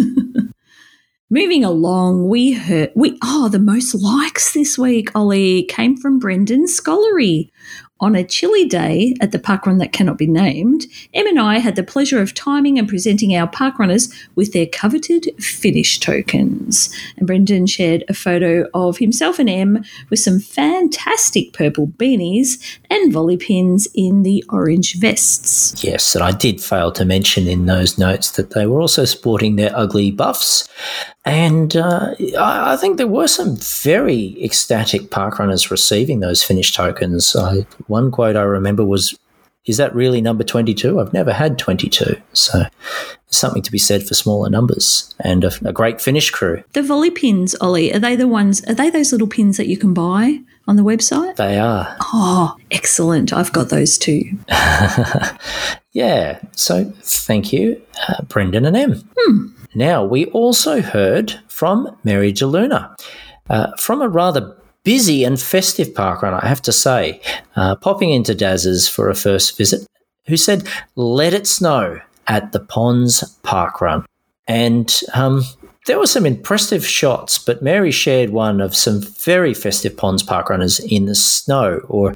*laughs* Moving along, we heard we oh the most likes this week, Olly, came from Brendan Scollery. On a chilly day at the parkrun that cannot be named, Em and I had the pleasure of timing and presenting our parkrunners with their coveted finish tokens. And Brendan shared a photo of himself and Em with some fantastic purple beanies and volley pins in the orange vests. Yes, and I did fail to mention in those notes that they were also sporting their ugly buffs. And uh, I, I think there were some very ecstatic parkrunners receiving those finish tokens. I, one quote I remember was, Is that really number 22? I've never had 22. So something to be said for smaller numbers and a, a great finish crew. The volley pins, Olly, are they the ones, are they those little pins that you can buy on the website? They are. Oh, excellent. I've got those too. *laughs* Yeah, so thank you, uh, Brendan and Em. Now, we also heard from Mary DeLuna uh, from a rather busy and festive parkrun, I have to say, uh, popping into Daz's for a first visit, who said, Let it snow at the Ponds Parkrun. And um, there were some impressive shots, but Mary shared one of some very festive Ponds Parkrunners in the snow, or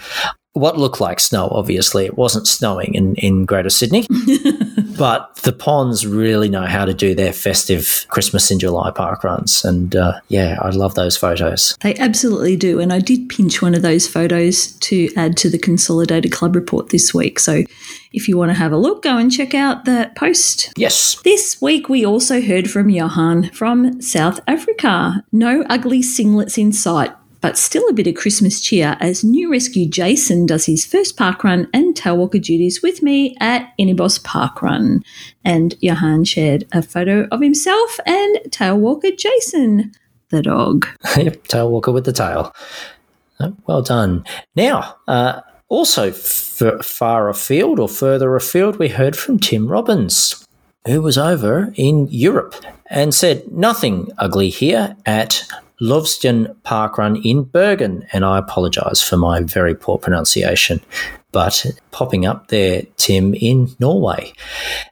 what looked like snow, obviously. It wasn't snowing in, in Greater Sydney. *laughs* but the ponds really know how to do their festive Christmas in July park runs. And uh, yeah, I love those photos. They absolutely do. And I did pinch one of those photos to add to the Consolidated Club report this week. So if you want to have a look, go and check out that post. Yes. This week, we also heard from Johan from South Africa. No ugly singlets in sight, but still a bit of Christmas cheer as new rescue Jason does his first park run and tailwalker duties with me at Innisbos Park Run. And Johan shared a photo of himself and tailwalker Jason, the dog. *laughs* yep, tail walker with the tail. Oh, well done. Now, uh, also f- far afield or further afield, we heard from Tim Robbins, who was over in Europe and said, Nothing ugly here at Løvstien Parkrun in Bergen. And I apologise for my very poor pronunciation, but popping up there, Tim in Norway.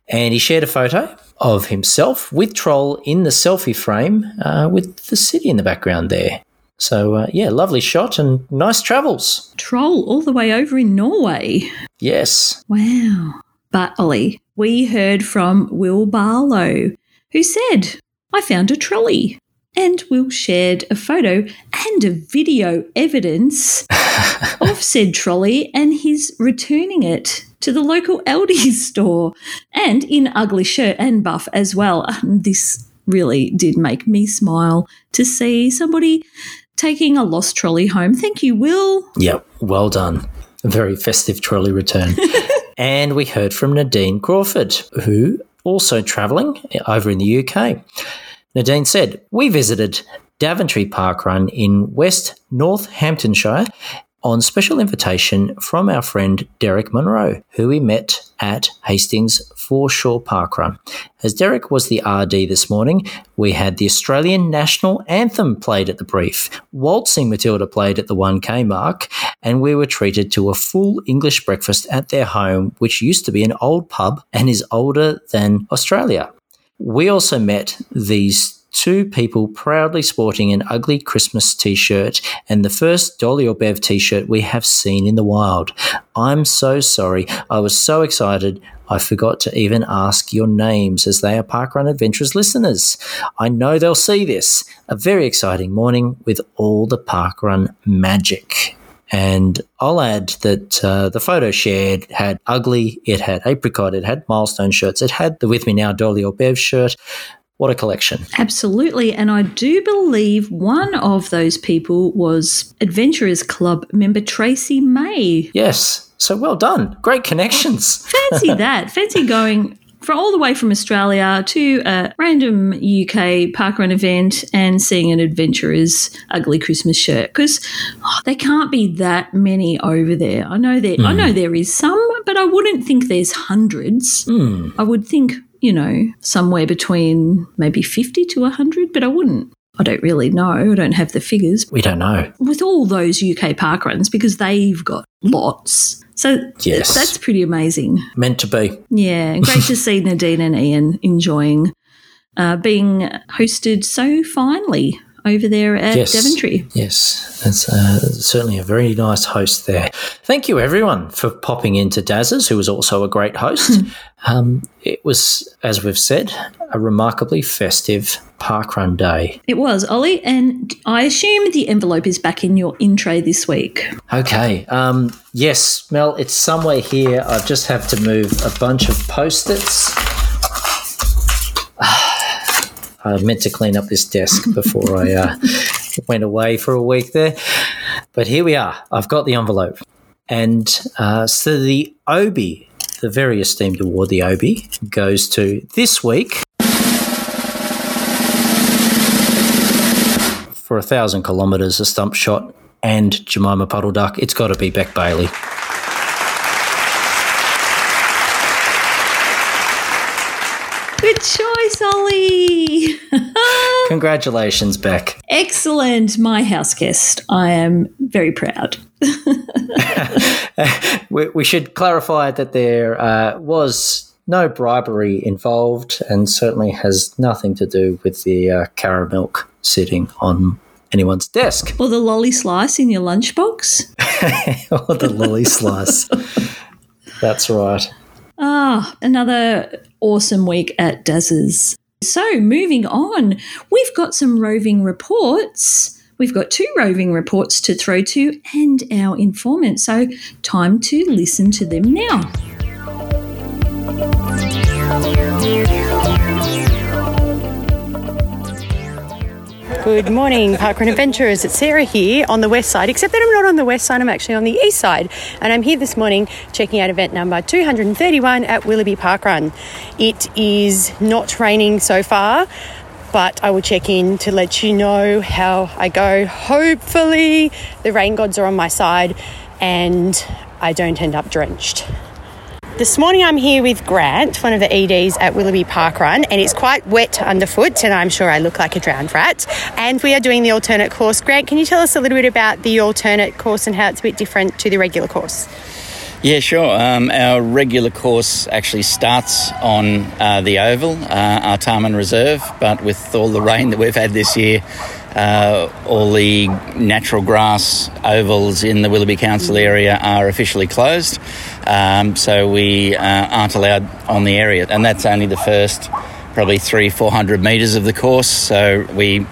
And he shared a photo of himself with Troll in the selfie frame uh, with the city in the background there. So, uh, yeah, lovely shot and nice travels. Troll all the way over in Norway. Yes. Wow. But, Olly, we heard from Will Barlow, who said, I found a trolley. And Will shared a photo and a video evidence *laughs* of said trolley and his returning it to the local *laughs* Aldi store and in ugly shirt and buff as well. And *laughs* this really did make me smile to see somebody taking a lost trolley home. Thank you, Will. Yep, well done. A very festive trolley return. and we heard from Nadine Crawford, who also travelling over in the UK. Nadine said, We visited Daventry Park Run in West Northamptonshire on special invitation from our friend Derek Monroe, who we met at Hastings Foreshore Parkrun. As Derek was the RD this morning, we had the Australian national anthem played at the brief, Waltzing Matilda played at the 1K mark, and we were treated to a full English breakfast at their home, which used to be an old pub and is older than Australia. We also met these two people proudly sporting an ugly Christmas t shirt and the first Dolly or Bev t shirt we have seen in the wild. I'm so sorry. I was so excited. I forgot to even ask your names as they are Parkrun Adventures listeners. I know they'll see this. A very exciting morning with all the Parkrun magic. And I'll add that uh, the photo shared had ugly, it had apricot, it had milestone shirts, it had the With Me Now Dolly or Bev shirt. What a collection. Absolutely. And I do believe one of those people was Adventurers Club member Tracy May. Yes. So well done. Great connections. Fancy *laughs* that. Fancy going for all the way from Australia to a random UK parkrun event and seeing an adventurer's ugly Christmas shirt because oh, there can't be that many over there. I know there, mm. I know there is some, but I wouldn't think there's hundreds. Mm. I would think you know, somewhere between maybe 50 to 100, but I wouldn't. I don't really know. I don't have the figures. We don't know. With all those UK park runs, because they've got lots. So yes. that's pretty amazing. Meant to be. Yeah. Great to see *laughs* Nadine and Ian enjoying uh, being hosted so finely over there at yes. Daventry. Yes, it's uh, certainly a very nice host there. Thank you, everyone, for popping into Dazzers, who was also a great host. *laughs* um, it was, as we've said, a remarkably festive parkrun day. It was, Olly, and I assume the envelope is back in your in tray this week. Okay. Um, yes, Mel, it's somewhere here. I just have to move a bunch of post its. I meant to clean up this desk before I uh, went away for a week there. But here we are. I've got the envelope. And uh, so the Obie, the very esteemed award, the Obie, goes to this week for a thousand kilometres, a stump shot, and Jemima Puddle Duck. It's got to be Beck Bailey. Good choice, Olly. *laughs* Congratulations, Beck. Excellent, my house guest. I am very proud. *laughs* we, we, should clarify that there uh, was no bribery involved and certainly has nothing to do with the uh, caramel sitting on anyone's desk. Or the lolly slice in your lunchbox. *laughs* or the lolly slice. That's right. Ah, another awesome week at Dazzers. So, moving on, we've got some roving reports. We've got two roving reports to throw to and our informant. So, time to listen to them now. Good morning, Parkrun Adventurers. It's Sarah here on the west side, except that I'm not on the west side, I'm actually on the east side. And I'm here this morning checking out event number 231 at Willoughby Parkrun. It is not raining so far, but I will check in to let you know how I go. Hopefully, the rain gods are on my side and I don't end up drenched. This morning I'm here with Grant, one of the EDs at Willoughby Park Run, and it's quite wet underfoot, and I'm sure I look like a drowned rat. And we are doing the alternate course. Grant, can you tell us a little bit about the alternate course and how it's a bit different to the regular course? Yeah, sure. Um, our regular course actually starts on uh, the Oval, uh, Artarmon Reserve, but with all the rain that we've had this year, uh, all the natural grass ovals in the Willoughby Council area are officially closed, um, so we uh, aren't allowed on the area, and that's only the first probably three, four hundred metres of the course. So we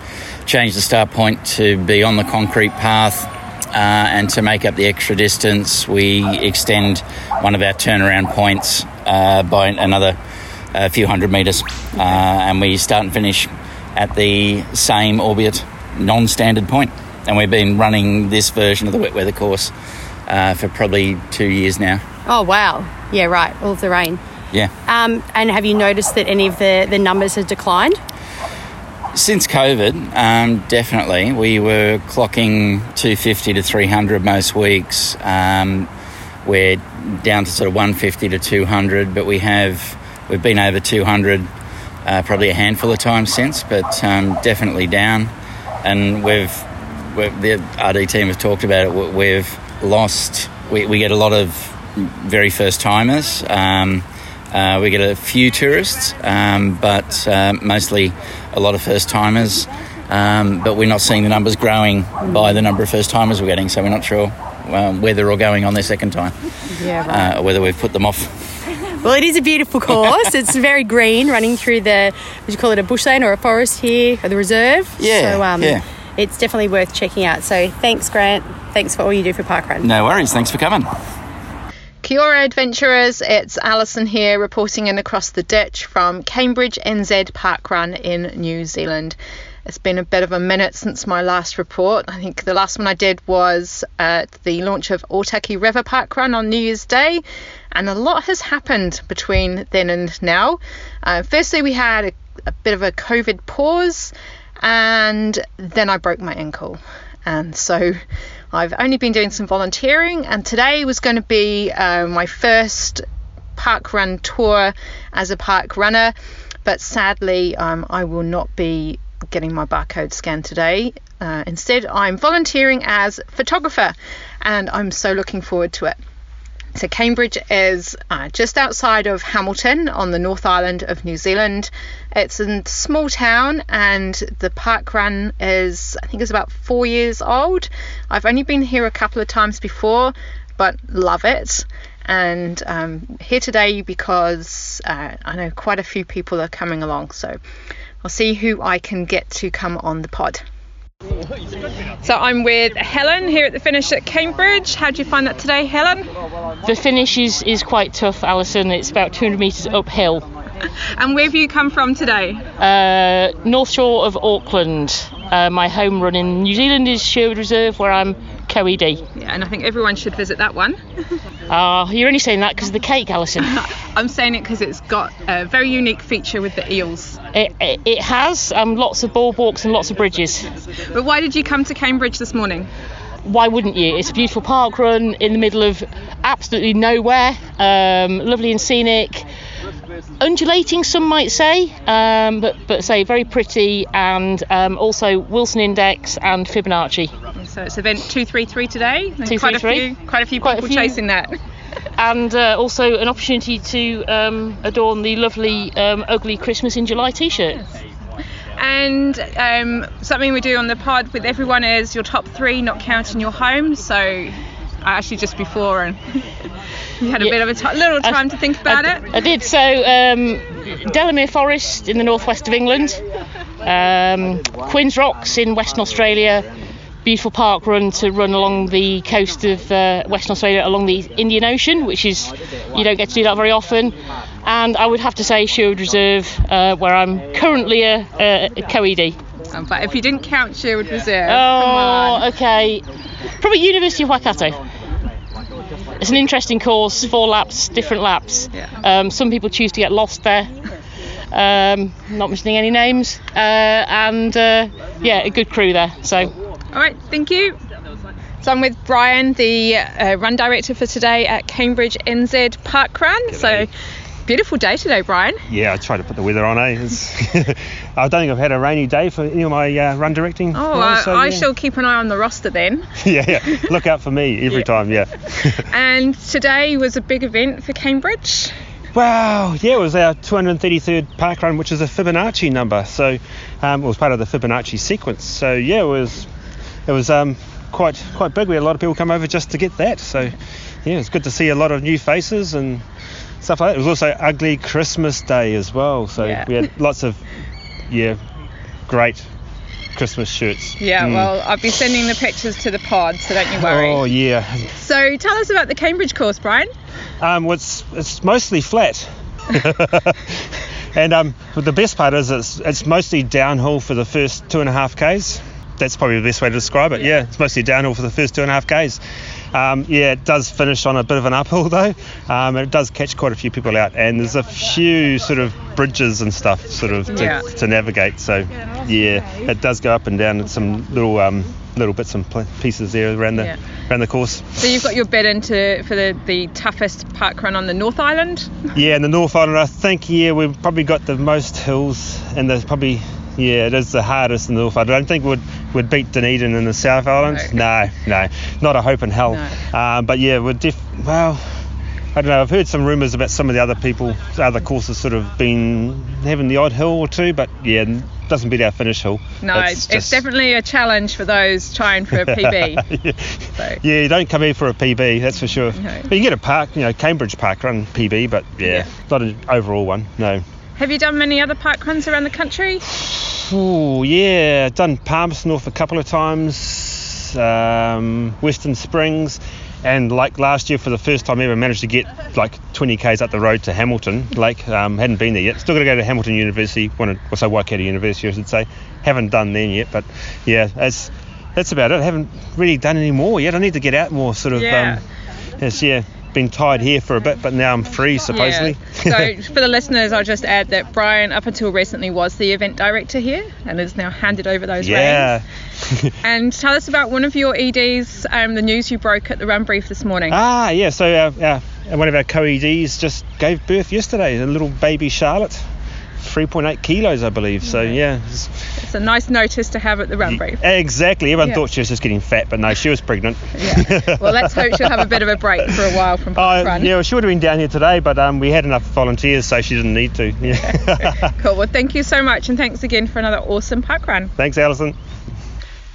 changed the start point to be on the concrete path, uh, and to make up the extra distance, we extend one of our turnaround points uh, by another uh, few hundred metres, uh, and we start and finish at the same, albeit non-standard point. And we've been running this version of the wet weather course uh, for probably two years now. Oh, wow. Yeah, right. All of the rain. Yeah. Um, and have you noticed that any of the, the numbers have declined? Since COVID, um, definitely. We were clocking 250 to 300 most weeks. Um, we're down to sort of 150 to 200, but we have we've been over 200 uh, probably a handful of times since, but um, definitely down. And we've, we've the RD team have talked about it. We've lost. We, we get a lot of very first timers. Um, uh, we get a few tourists, um, but uh, mostly a lot of first timers. Um, but we're not seeing the numbers growing by the number of first timers we're getting, so we're not sure um, where they're all going on their second time. Yeah, right. Uh, whether we've put them off. Well, it is a beautiful *laughs* course. it's very green, running through the, would you call it a bushland or a forest here, or the reserve? Yeah, So um, yeah. it's definitely worth checking out. So thanks, Grant. Thanks for all you do for Parkrun. No worries. Thanks for coming. Kia ora, adventurers. It's Alison here reporting in across the ditch from Cambridge NZ Parkrun in New Zealand. It's been a bit of a minute since my last report. I think the last one I did was at the launch of Otaki River Park Run on New Year's Day, and a lot has happened between then and now. Uh, firstly, we had a, a bit of a COVID pause, and then I broke my ankle. And so I've only been doing some volunteering, and today was going to be uh, my first park run tour as a park runner. But sadly, um, I will not be getting my barcode scanned today. Uh, instead, I'm volunteering as photographer, and I'm so looking forward to it. So, Cambridge is uh, just outside of Hamilton on the North Island of New Zealand. It's a small town, and the park run is, I think, is about four years old. I've only been here a couple of times before, but love it. And um, here today because uh, I know quite a few people are coming along, so I'll see who I can get to come on the pod. So I'm with Helen here at the finish at Cambridge. How do you find that today, Helen? The finish is, is quite tough, Alison. It's about 200 metres uphill. *laughs* And where have you come from today? Uh, North Shore of Auckland. Uh, my home run in New Zealand is Sherwood Reserve, where I'm co-ED. Yeah, and I think everyone should visit that one. *laughs* Ah, you're only saying that because of the cake, Alison. *laughs* I'm saying it because it's got a very unique feature with the eels. it, it, it has um, lots of boardwalks and lots of bridges. But why did you come to Cambridge this morning? Why wouldn't you? It's a beautiful park run in the middle of absolutely nowhere. Um, lovely and scenic. Undulating, some might say, um, but but say very pretty, and um, also Wilson Index and Fibonacci. So it's event 233 today. Two, quite three, a three. few quite a few Quite a people few. chasing that. *laughs* and uh, also an opportunity to um, adorn the lovely um, ugly Christmas in July T-shirt. And um, something we do on the pod with everyone is your top three, not counting your home. So I actually just before and *laughs* you had a Yeah. bit of a little time to think about I, it. I did. So um, Delamere Forest in the northwest of England, um, Quinns Rocks in Western Australia. Beautiful park run to run along the coast of uh, Western Australia along the Indian Ocean, which is you don't get to do that very often. And I would have to say Sherwood Reserve, uh, where I'm currently a, a, a co-ED. But if you didn't count Sherwood Reserve. Oh, okay. Probably University of Waikato. It's an interesting course, four laps, different laps. Yeah. Um, some people choose to get lost there. Um, not mentioning any names, uh, and uh, yeah, a good crew there. So, all right, thank you. So I'm with Brian, the uh, run director for today at Cambridge NZ Park Run. So beautiful day today, Brian. Yeah, I tried to put the weather on. Eh? *laughs* I don't think I've had a rainy day for any of my uh, run directing. Oh, so, I shall keep an eye on the roster then. *laughs* yeah, yeah, look out for me every Yeah. time. Yeah. *laughs* and today was a big event for Cambridge. Wow, yeah, it was our 233rd park run, which is a Fibonacci number. So um, it was part of the Fibonacci sequence. So yeah, it was it was um, quite quite big. We had a lot of people come over just to get that. So yeah, it's good to see a lot of new faces and stuff like that. It was also Ugly Christmas Day as well. So Yeah. we had lots of yeah, great Christmas shirts. Yeah, Mm. well, I'll be sending the pictures to the pod, so don't you worry. Oh yeah. So tell us about the Cambridge course, Brian. Um, well, it's it's mostly flat. *laughs* *laughs* and um, but the best part is it's it's mostly downhill for the first two and a half k's. That's probably the best way to describe it. Yeah, it's mostly downhill for the first two and a half k's. Um, yeah, it does finish on a bit of an uphill *laughs* though, um, it does catch quite a few people out. And there's a few sort of bridges and stuff sort of to, Yeah. to navigate. So yeah, it does go up and down. It's some little um, little bits and pieces there around the Yeah. around the course. So you've got your bid into for the, the toughest park run on the North Island. *laughs* Yeah, in the North Island, I think yeah we've probably got the most hills, and there's probably yeah it is the hardest in the North Island. I don't think we'd would beat Dunedin in the South Island. No, no, not a hope in hell. Um, but yeah, we're def well. I don't know. I've heard some rumours about some of the other people, other courses, sort of been having the odd hill or two, but yeah, doesn't beat our finish hill. No, It's it's, it's definitely a challenge for those trying for a *laughs* PB. yeah. yeah, you don't come here for a PB, that's for sure. No. But you get a park, you know, Cambridge Park Run PB, but yeah, not an overall one. No. Have you done many other park runs around the country? Oh yeah, done Palmerston North a couple of times, um, Western Springs, and like last year for the first time ever managed to get like 20 k's up the road to Hamilton. Like um, hadn't been there yet. Still got to go to Hamilton University, wanted, well, so Waikato University I should say. Haven't done then yet, but yeah, that's that's about it. I haven't really done any more yet. I need to get out more, sort of. Yeah. Um, yes, yeah, been tied here for a bit, but now I'm free supposedly. Yeah. So *laughs* for the listeners, I'll just add that Brian, up until recently, was the event director here and has now handed over those yeah. reins. *laughs* And tell us about one of your EDs, um, the news you broke at the run brief this morning. Ah, yeah. So our, our, one of our co-EDs just gave birth yesterday, a little baby Charlotte, 3.8 kilos, I believe. So yeah, It's a nice notice to have at the run brief. exactly. Everyone Yeah. thought she was just getting fat, but no, she was pregnant. Yeah. Well, let's hope she'll have a bit of a break for a while from park *laughs* Oh, run. yeah, well, she would have been down here today, but um, we had enough volunteers, so she didn't need to. Yeah. *laughs* *laughs* Cool. Well, thank you so much, and thanks again for another awesome park run. Thanks, Alison.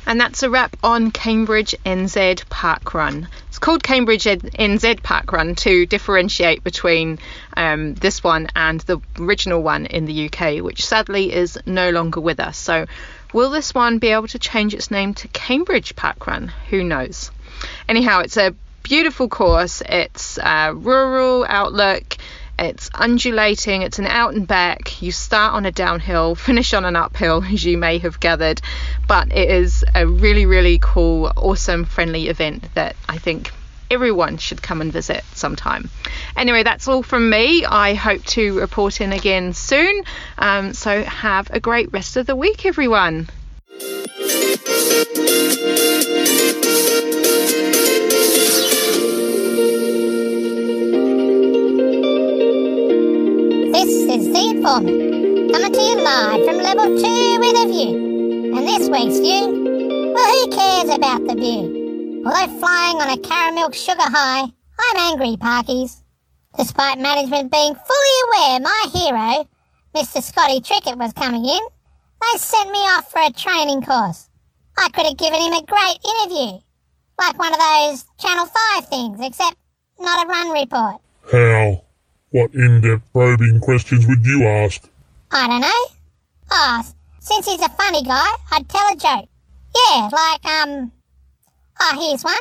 And that's a wrap on Cambridge NZ Park Run. Called Cambridge NZ Park Run to differentiate between um, this one and the original one in the UK, which sadly is no longer with us. So, will this one be able to change its name to Cambridge Park Run? Who knows? Anyhow, it's a beautiful course. It's a rural outlook. It's undulating, it's an out and back. You start on a downhill, *laughs* finish on an uphill, *laughs* as you may have gathered. But it is a really, really cool, awesome, friendly event that I think everyone should come and visit sometime. Anyway, that's all from me. I hope to report in again soon. Um, so have a great rest of the week, everyone. Informant, coming to you live from level 2 with a view. And this week's view, well, who cares about the view? Although flying on a caramel sugar high, I'm angry, Parkies. Despite management being fully aware my hero, Mr. Scotty Trickett, was coming in, they sent me off for a training course. I could have given him a great interview, like one of those Channel 5 things, except not a run report. How? What in-depth probing questions would you ask? I don't know. Oh, since he's a funny guy, I'd tell a joke. Yeah, like, um... Oh, here's one.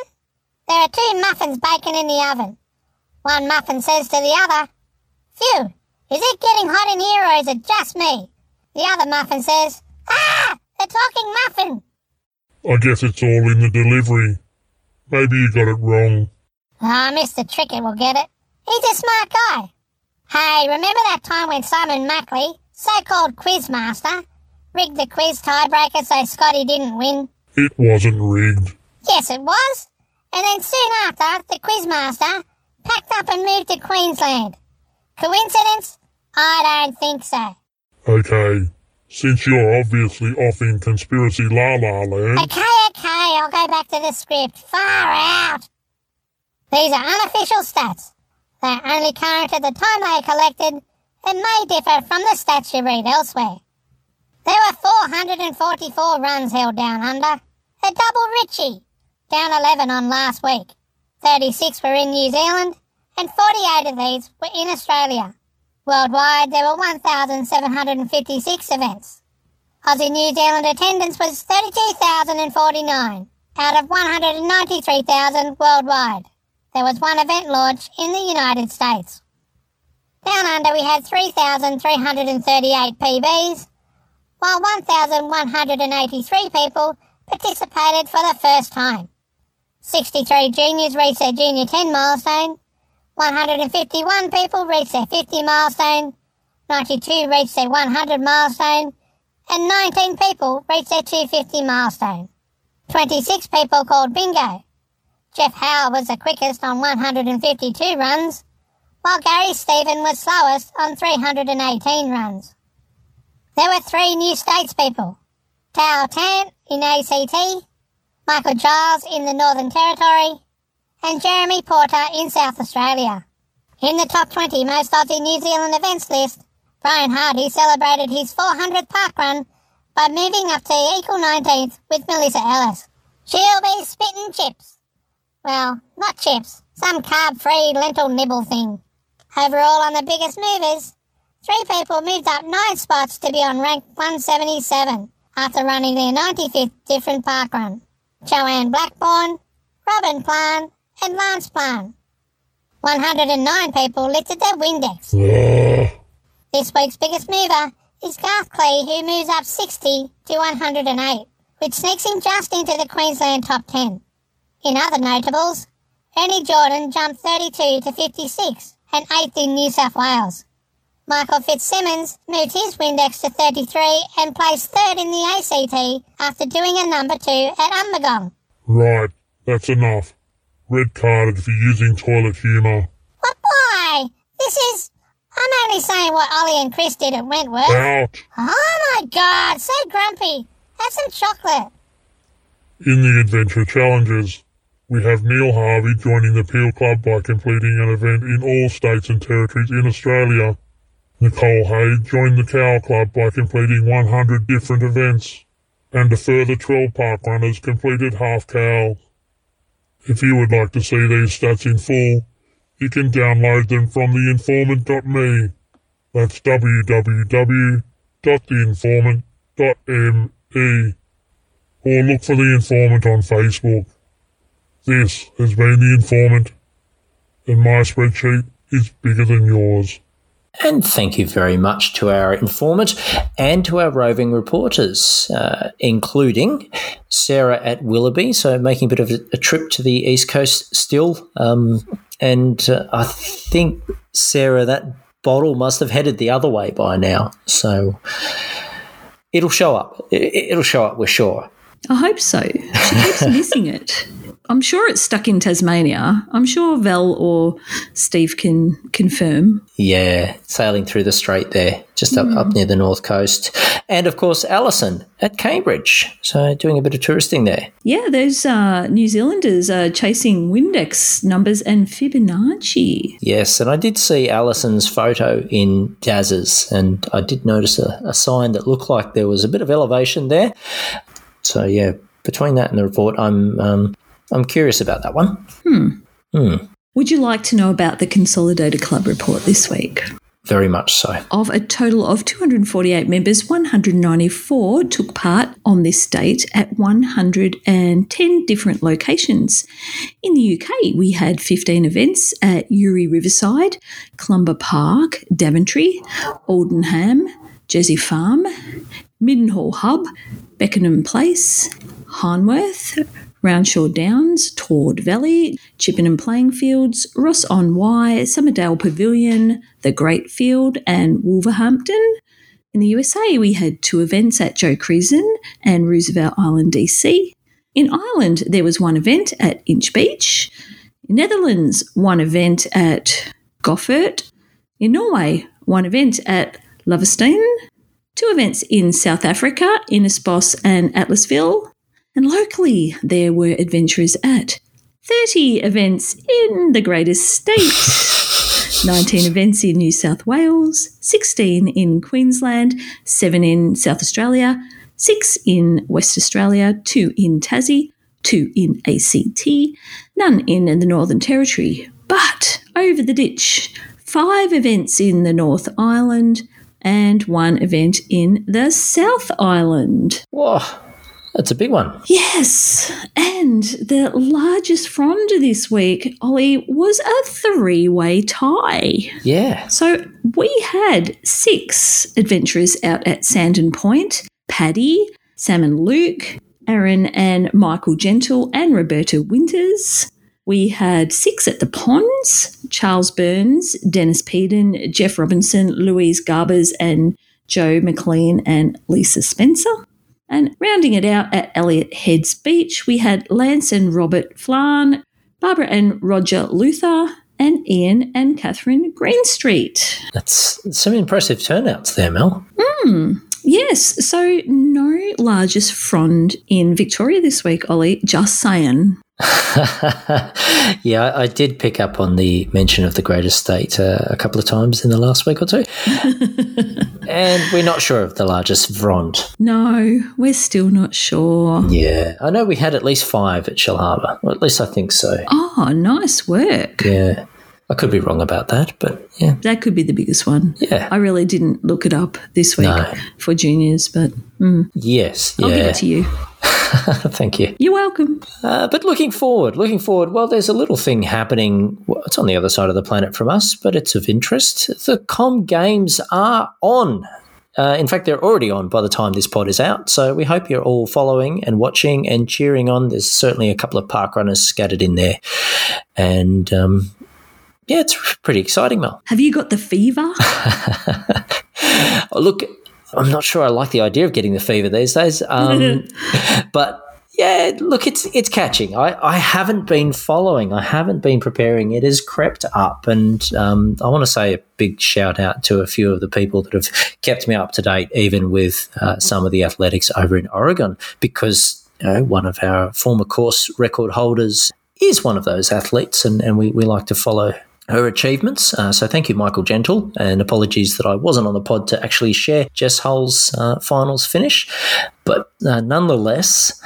There are two muffins baking in the oven. One muffin says to the other, Phew, is it getting hot in here or is it just me? The other muffin says, Ah, the talking muffin. I guess it's all in the delivery. Maybe you got it wrong. Ah, Mr. Trickett will get it. He's a smart guy. Hey, remember that time when Simon Mackley, so-called quizmaster rigged the quiz tiebreaker so Scotty didn't win? It wasn't rigged. Yes, it was. And then soon after, the quizmaster packed up and moved to Queensland. Coincidence? I don't think so. Okay, since you're obviously off in conspiracy la la land, Okay, okay, I'll go back to the script. Far out. These are unofficial stats. They're only current at the time they collected and may differ from the stats you read elsewhere. There were 444 runs held down under, a double Richie, down 11 on last week. 36 were in New Zealand, and 48 of these were in Australia. Worldwide, there were 1,756 events. Aussie New Zealand attendance was 32,049 out of 193,000 worldwide. There was one event launch in the United States. Down under we had 3,338 PBs, while 1,183 people participated for the first time. 63 juniors reached their junior 10 milestone, 151 people reached their 50 milestone, 92 reached their 100 milestone, and 19 people reached their 250 milestone. 26 people called bingo. Jeff Howe was the quickest on 152 runs, while Gary Stephen was slowest on 318 runs. There were three new states people. Tao Tan in ACT, Michael Giles in the Northern Territory, and Jeremy Porter in South Australia. In the top 20 most Aussie New Zealand events list, Brian Hardy celebrated his 400th park run by moving up to equal 19th with Melissa Ellis. She'll be spitting chips. Well, not chips, some carb-free lentil nibble thing. Overall on the biggest movers, three people moved up nine spots to be on rank 177 after running their 95th different park run. Joanne Blackburn, Robin Plan, and Lance Plan. 109 people lifted their Windex. This week's biggest mover is Garth Clee, who moves up 60 to 108, which sneaks him just into the Queensland top 10. In other notables, Ernie Jordan jumped 32 to 56 and 8th in New South Wales. Michael Fitzsimmons moved his Windex to 33 and placed third in the ACT after doing a number two at Umbagong. right, that's enough. Red carded for using toilet humour. What boy? This is. I'm only saying what Olly and Chris did at Wentworth. Out! Oh my god, so grumpy. Have some chocolate. In the Adventure Challenges, we have Neil Harvey joining the Peel Club by completing an event in all states and territories in Australia. Nicole Haig joined the Cow Club by completing 100 different events, and a further 12 park runners completed half cow. If you would like to see these stats in full, you can download them from theinformant.me. That's www.theinformant.me. Or look for The Informant on Facebook. This has been The Informant, and my spreadsheet is bigger than yours. And thank you very much to our informant and to our roving reporters, uh, including Sarah at Willoughby, so making a bit of a, a trip to the East Coast still. Um, and uh, I think, Sarah, that bottle must have headed the other way by now. So it'll show up. It'll show up, we're sure. I hope so. She keeps missing it. *laughs* I'm sure it's stuck in Tasmania. I'm sure Val or Steve can confirm. Yeah, sailing through the strait there, just up, up near the north coast. And of course, Alison at Cambridge. So doing a bit of touristing there. Yeah, those uh, New Zealanders are chasing Windex numbers and Fibonacci. Yes, and I did see Alison's photo in Dazzers, and I did notice a, a sign that looked like there was a bit of elevation there. So yeah, between that and the report, I'm um, I'm curious about that one. Hmm. Hmm. Would you like to know about the Consolidated Club report this week? Very much so. Of a total of 248 members, 194 took part on this date at 110 different locations. In the UK, we had 15 events at Uri Riverside, Clumber Park, Daventry, Aldenham, Jersey Farm, Mildenhall Hub, Beckenham Place, Harnworth, Roundshaw Downs, Tord Valley, Chippenham Playing Fields, Ross on Wye, Summerdale Pavilion, The Great Field, and Wolverhampton. In the USA, we had two events at Joe Creason and Roosevelt Island, DC. In Ireland, there was one event at Inch Beach. In Netherlands, one event at Goffert. In Norway, one event at Løvstien. Two events in South Africa, Innisbos and Atlasville. And locally, there were adventurers at 30 events in the greatest state. *laughs* 19 events in New South Wales, 16 in Queensland, 7 in South Australia, 6 in West Australia, 2 in Tassie, 2 in ACT, none in the Northern Territory. But over the ditch, 5 events in the North Island and 1 event in the South Island. Whoa, that's a big one. Yes. And the largest frond this week, Olly, was a three way tie. Yeah. So we had six adventurers out at Sandon Point Paddy, Sam and Luke, Aaron and Michael Gentle, and Roberta Winters. We had six at the ponds Charles Burns, Dennis Peden, Jeff Robinson, Louise Garbers, and Joe McLean and Lisa Spencer. And rounding it out at Elliott Heads Beach, we had Lance and Robert Flan, Barbara and Roger Luther, and Ian and Catherine Greenstreet. That's some impressive turnouts there, Mel. Hmm. Yes, so no largest frond in Victoria this week, Olly. Just saying. *laughs* yeah, I, did pick up on the mention of the Great Estate uh, a couple of times in the last week or two. *laughs* and we're not sure of the largest frond. No, we're still not sure. Yeah, I know we had at least five at Shellharbour, or at least I think so. Oh, nice work. Yeah. I could be wrong about that, but yeah. That could be the biggest one. Yeah. I really didn't look it up this week no. for juniors, but mm. yes, I'll yeah. give it to you. *laughs* Thank you. You're welcome. Uh, but looking forward, looking forward, well, there's a little thing happening. Well, it's on the other side of the planet from us, but it's of interest. The Com Games are on. Uh, in fact, they're already on by the time this pod is out. So we hope you're all following and watching and cheering on. There's certainly a couple of park runners scattered in there. And um, yeah, it's pretty exciting, Mel. Have you got the fever? *laughs* Look, I'm not sure I like the idea of getting the fever these days, um, *laughs* but yeah, look, it's it's catching. I, I haven't been following. I haven't been preparing. It has crept up, and um, I want to say a big shout out to a few of the people that have kept me up to date, even with uh, some of the athletics over in Oregon, because you know, one of our former course record holders is one of those athletes, and, and we, we like to follow her achievements. Uh, so thank you, Michael Gentle, and apologies that I wasn't on the pod to actually share Jess Hull's uh, finals finish. But uh, nonetheless,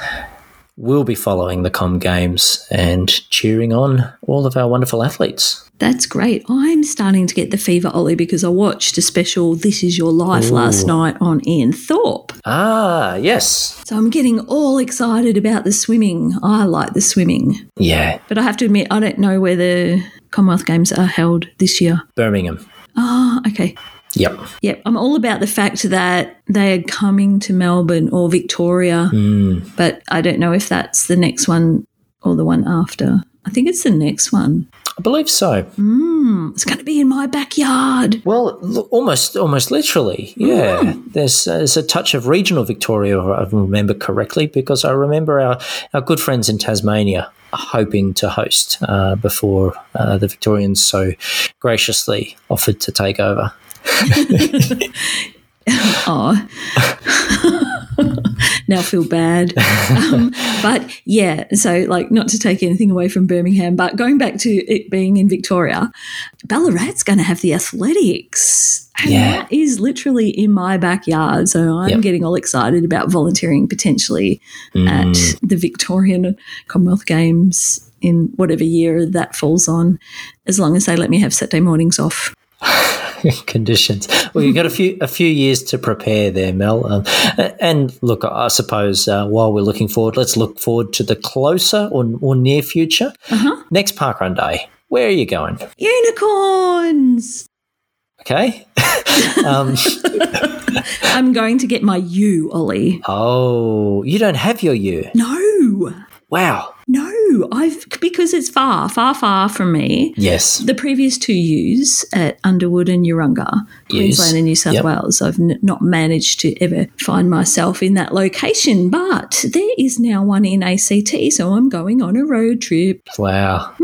we'll be following the Com Games and cheering on all of our wonderful athletes. That's great. I'm starting to get the fever, Ollie, because I watched a special This Is Your Life Ooh. last night on Ian Thorpe. Ah, yes. So I'm getting all excited about the swimming. I like the swimming. Yeah. But I have to admit, I don't know where the Commonwealth Games are held this year. Birmingham. Ah, okay. Yep. Yep. I'm all about the fact that they are coming to Melbourne or Victoria, Mm. but I don't know if that's the next one or the one after. I think it's the next one. I believe so. Mm, it's going to be in my backyard. Well, l- almost, almost literally, yeah. There's uh, there's a touch of regional Victoria, if I remember correctly, because I remember our, our good friends in Tasmania hoping to host uh, before uh, the Victorians so graciously offered to take over. *laughs* *laughs* oh. *laughs* *laughs* now feel bad. *laughs* Um, but yeah, so like not to take anything away from Birmingham, but going back to it being in Victoria, Ballarat's going to have the athletics. And Yeah. that is literally in my backyard. So I'm Yep. getting all excited about volunteering potentially Mm. at the Victorian Commonwealth Games in whatever year that falls on, as long as they let me have Saturday mornings off. *laughs* conditions. Well, you've got a few a few years to prepare there, Mel. Um, and look, I suppose uh, while we're looking forward, let's look forward to the closer or, or near future. Uh-huh. Next Parkrun Day, where are you going? Unicorns! Okay. *laughs* um, *laughs* I'm going to get my U, Olly. oh, you don't have your U. No, Wow. no. I've because it's far, far, far from me. Yes. The previous two U's at Underwood and Urunga, Queensland and New South Yep. Wales, I've n- not managed to ever find myself in that location. But there is now one in ACT, so I'm going on a road trip. Wow.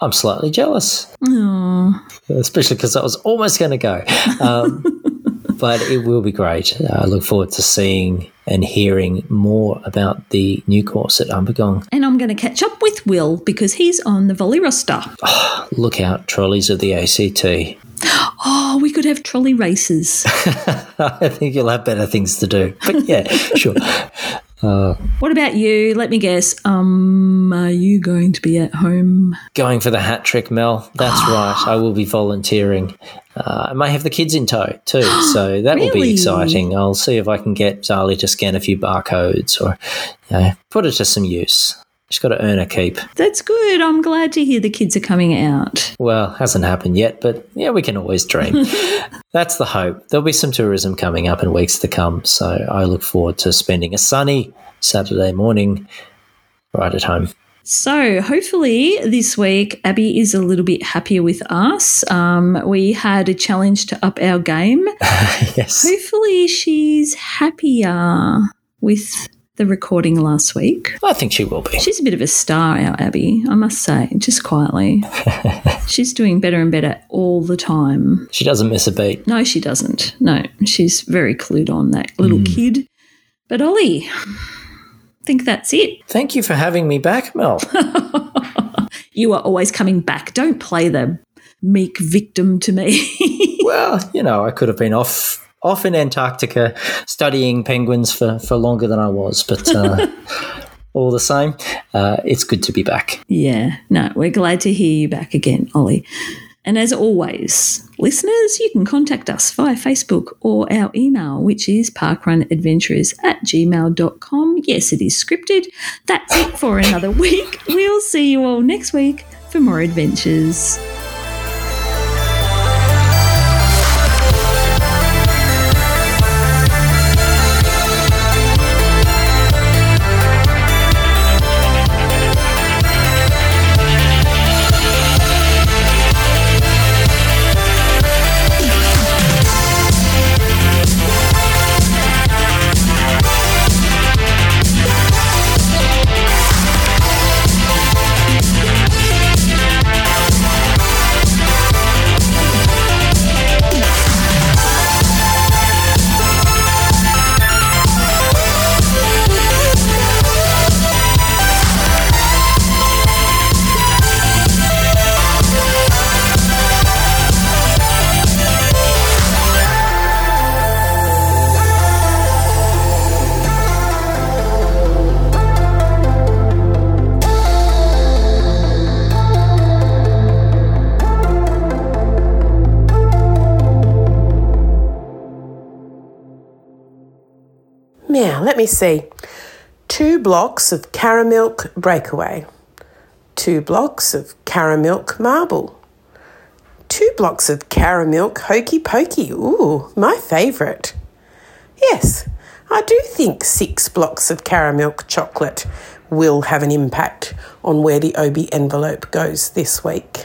I'm slightly jealous, Oh, especially because I was almost going to go. Um, *laughs* but it will be great. I look forward to seeing and hearing more about the new course at Umbagong. and I'm going to catch up with Will because he's on the volley roster. Oh, look out, trolleys of the ACT. Oh, we could have trolley races. *laughs* I think you'll have better things to do. But yeah, *laughs* sure. What about you? Let me guess. Um, are you going to be at home? Going for the hat trick, Mel. That's *gasps* right. I will be volunteering. Uh, I may have the kids in tow too, *gasps* so that will be exciting. I'll see if I can get Zali to scan a few barcodes or you know, put it to some use. She's got to earn her keep. That's good. I'm glad to hear the kids are coming out. Well, hasn't happened yet, but yeah, we can always dream. *laughs* That's the hope. There'll be some tourism coming up in weeks to come, so I look forward to spending a sunny Saturday morning right at home. So, hopefully, this week Abby is a little bit happier with us. Um, we had a challenge to up our game. *laughs* yes. Hopefully, she's happier with the recording last week. I think she will be. She's a bit of a star, our Abby, I must say, just quietly. *laughs* she's doing better and better all the time. She doesn't miss a beat. No, she doesn't. No, she's very clued on that little hmm. kid. But Olly, I think that's it. Thank you for having me back, Mel. *laughs* You are always coming back. Don't play the meek victim to me. *laughs* well, you know, I could have been off off in Antarctica studying penguins for, for longer than I was, but uh, *laughs* all the same, uh, it's good to be back. yeah, no, we're glad to hear you back again, Olly. And as always, listeners, you can contact us via Facebook or our email, which is parkrunadventurers at gmail.com. Yes, it is scripted. That's it for another *laughs* week. We'll see you all next week for more adventures. Let me see. Two blocks of caramilk breakaway. Two blocks of caramilk marble. Two blocks of caramilk hokey pokey. Ooh, my favourite. Yes, I do think six blocks of caramilk chocolate will have an impact on where the OB envelope goes this week.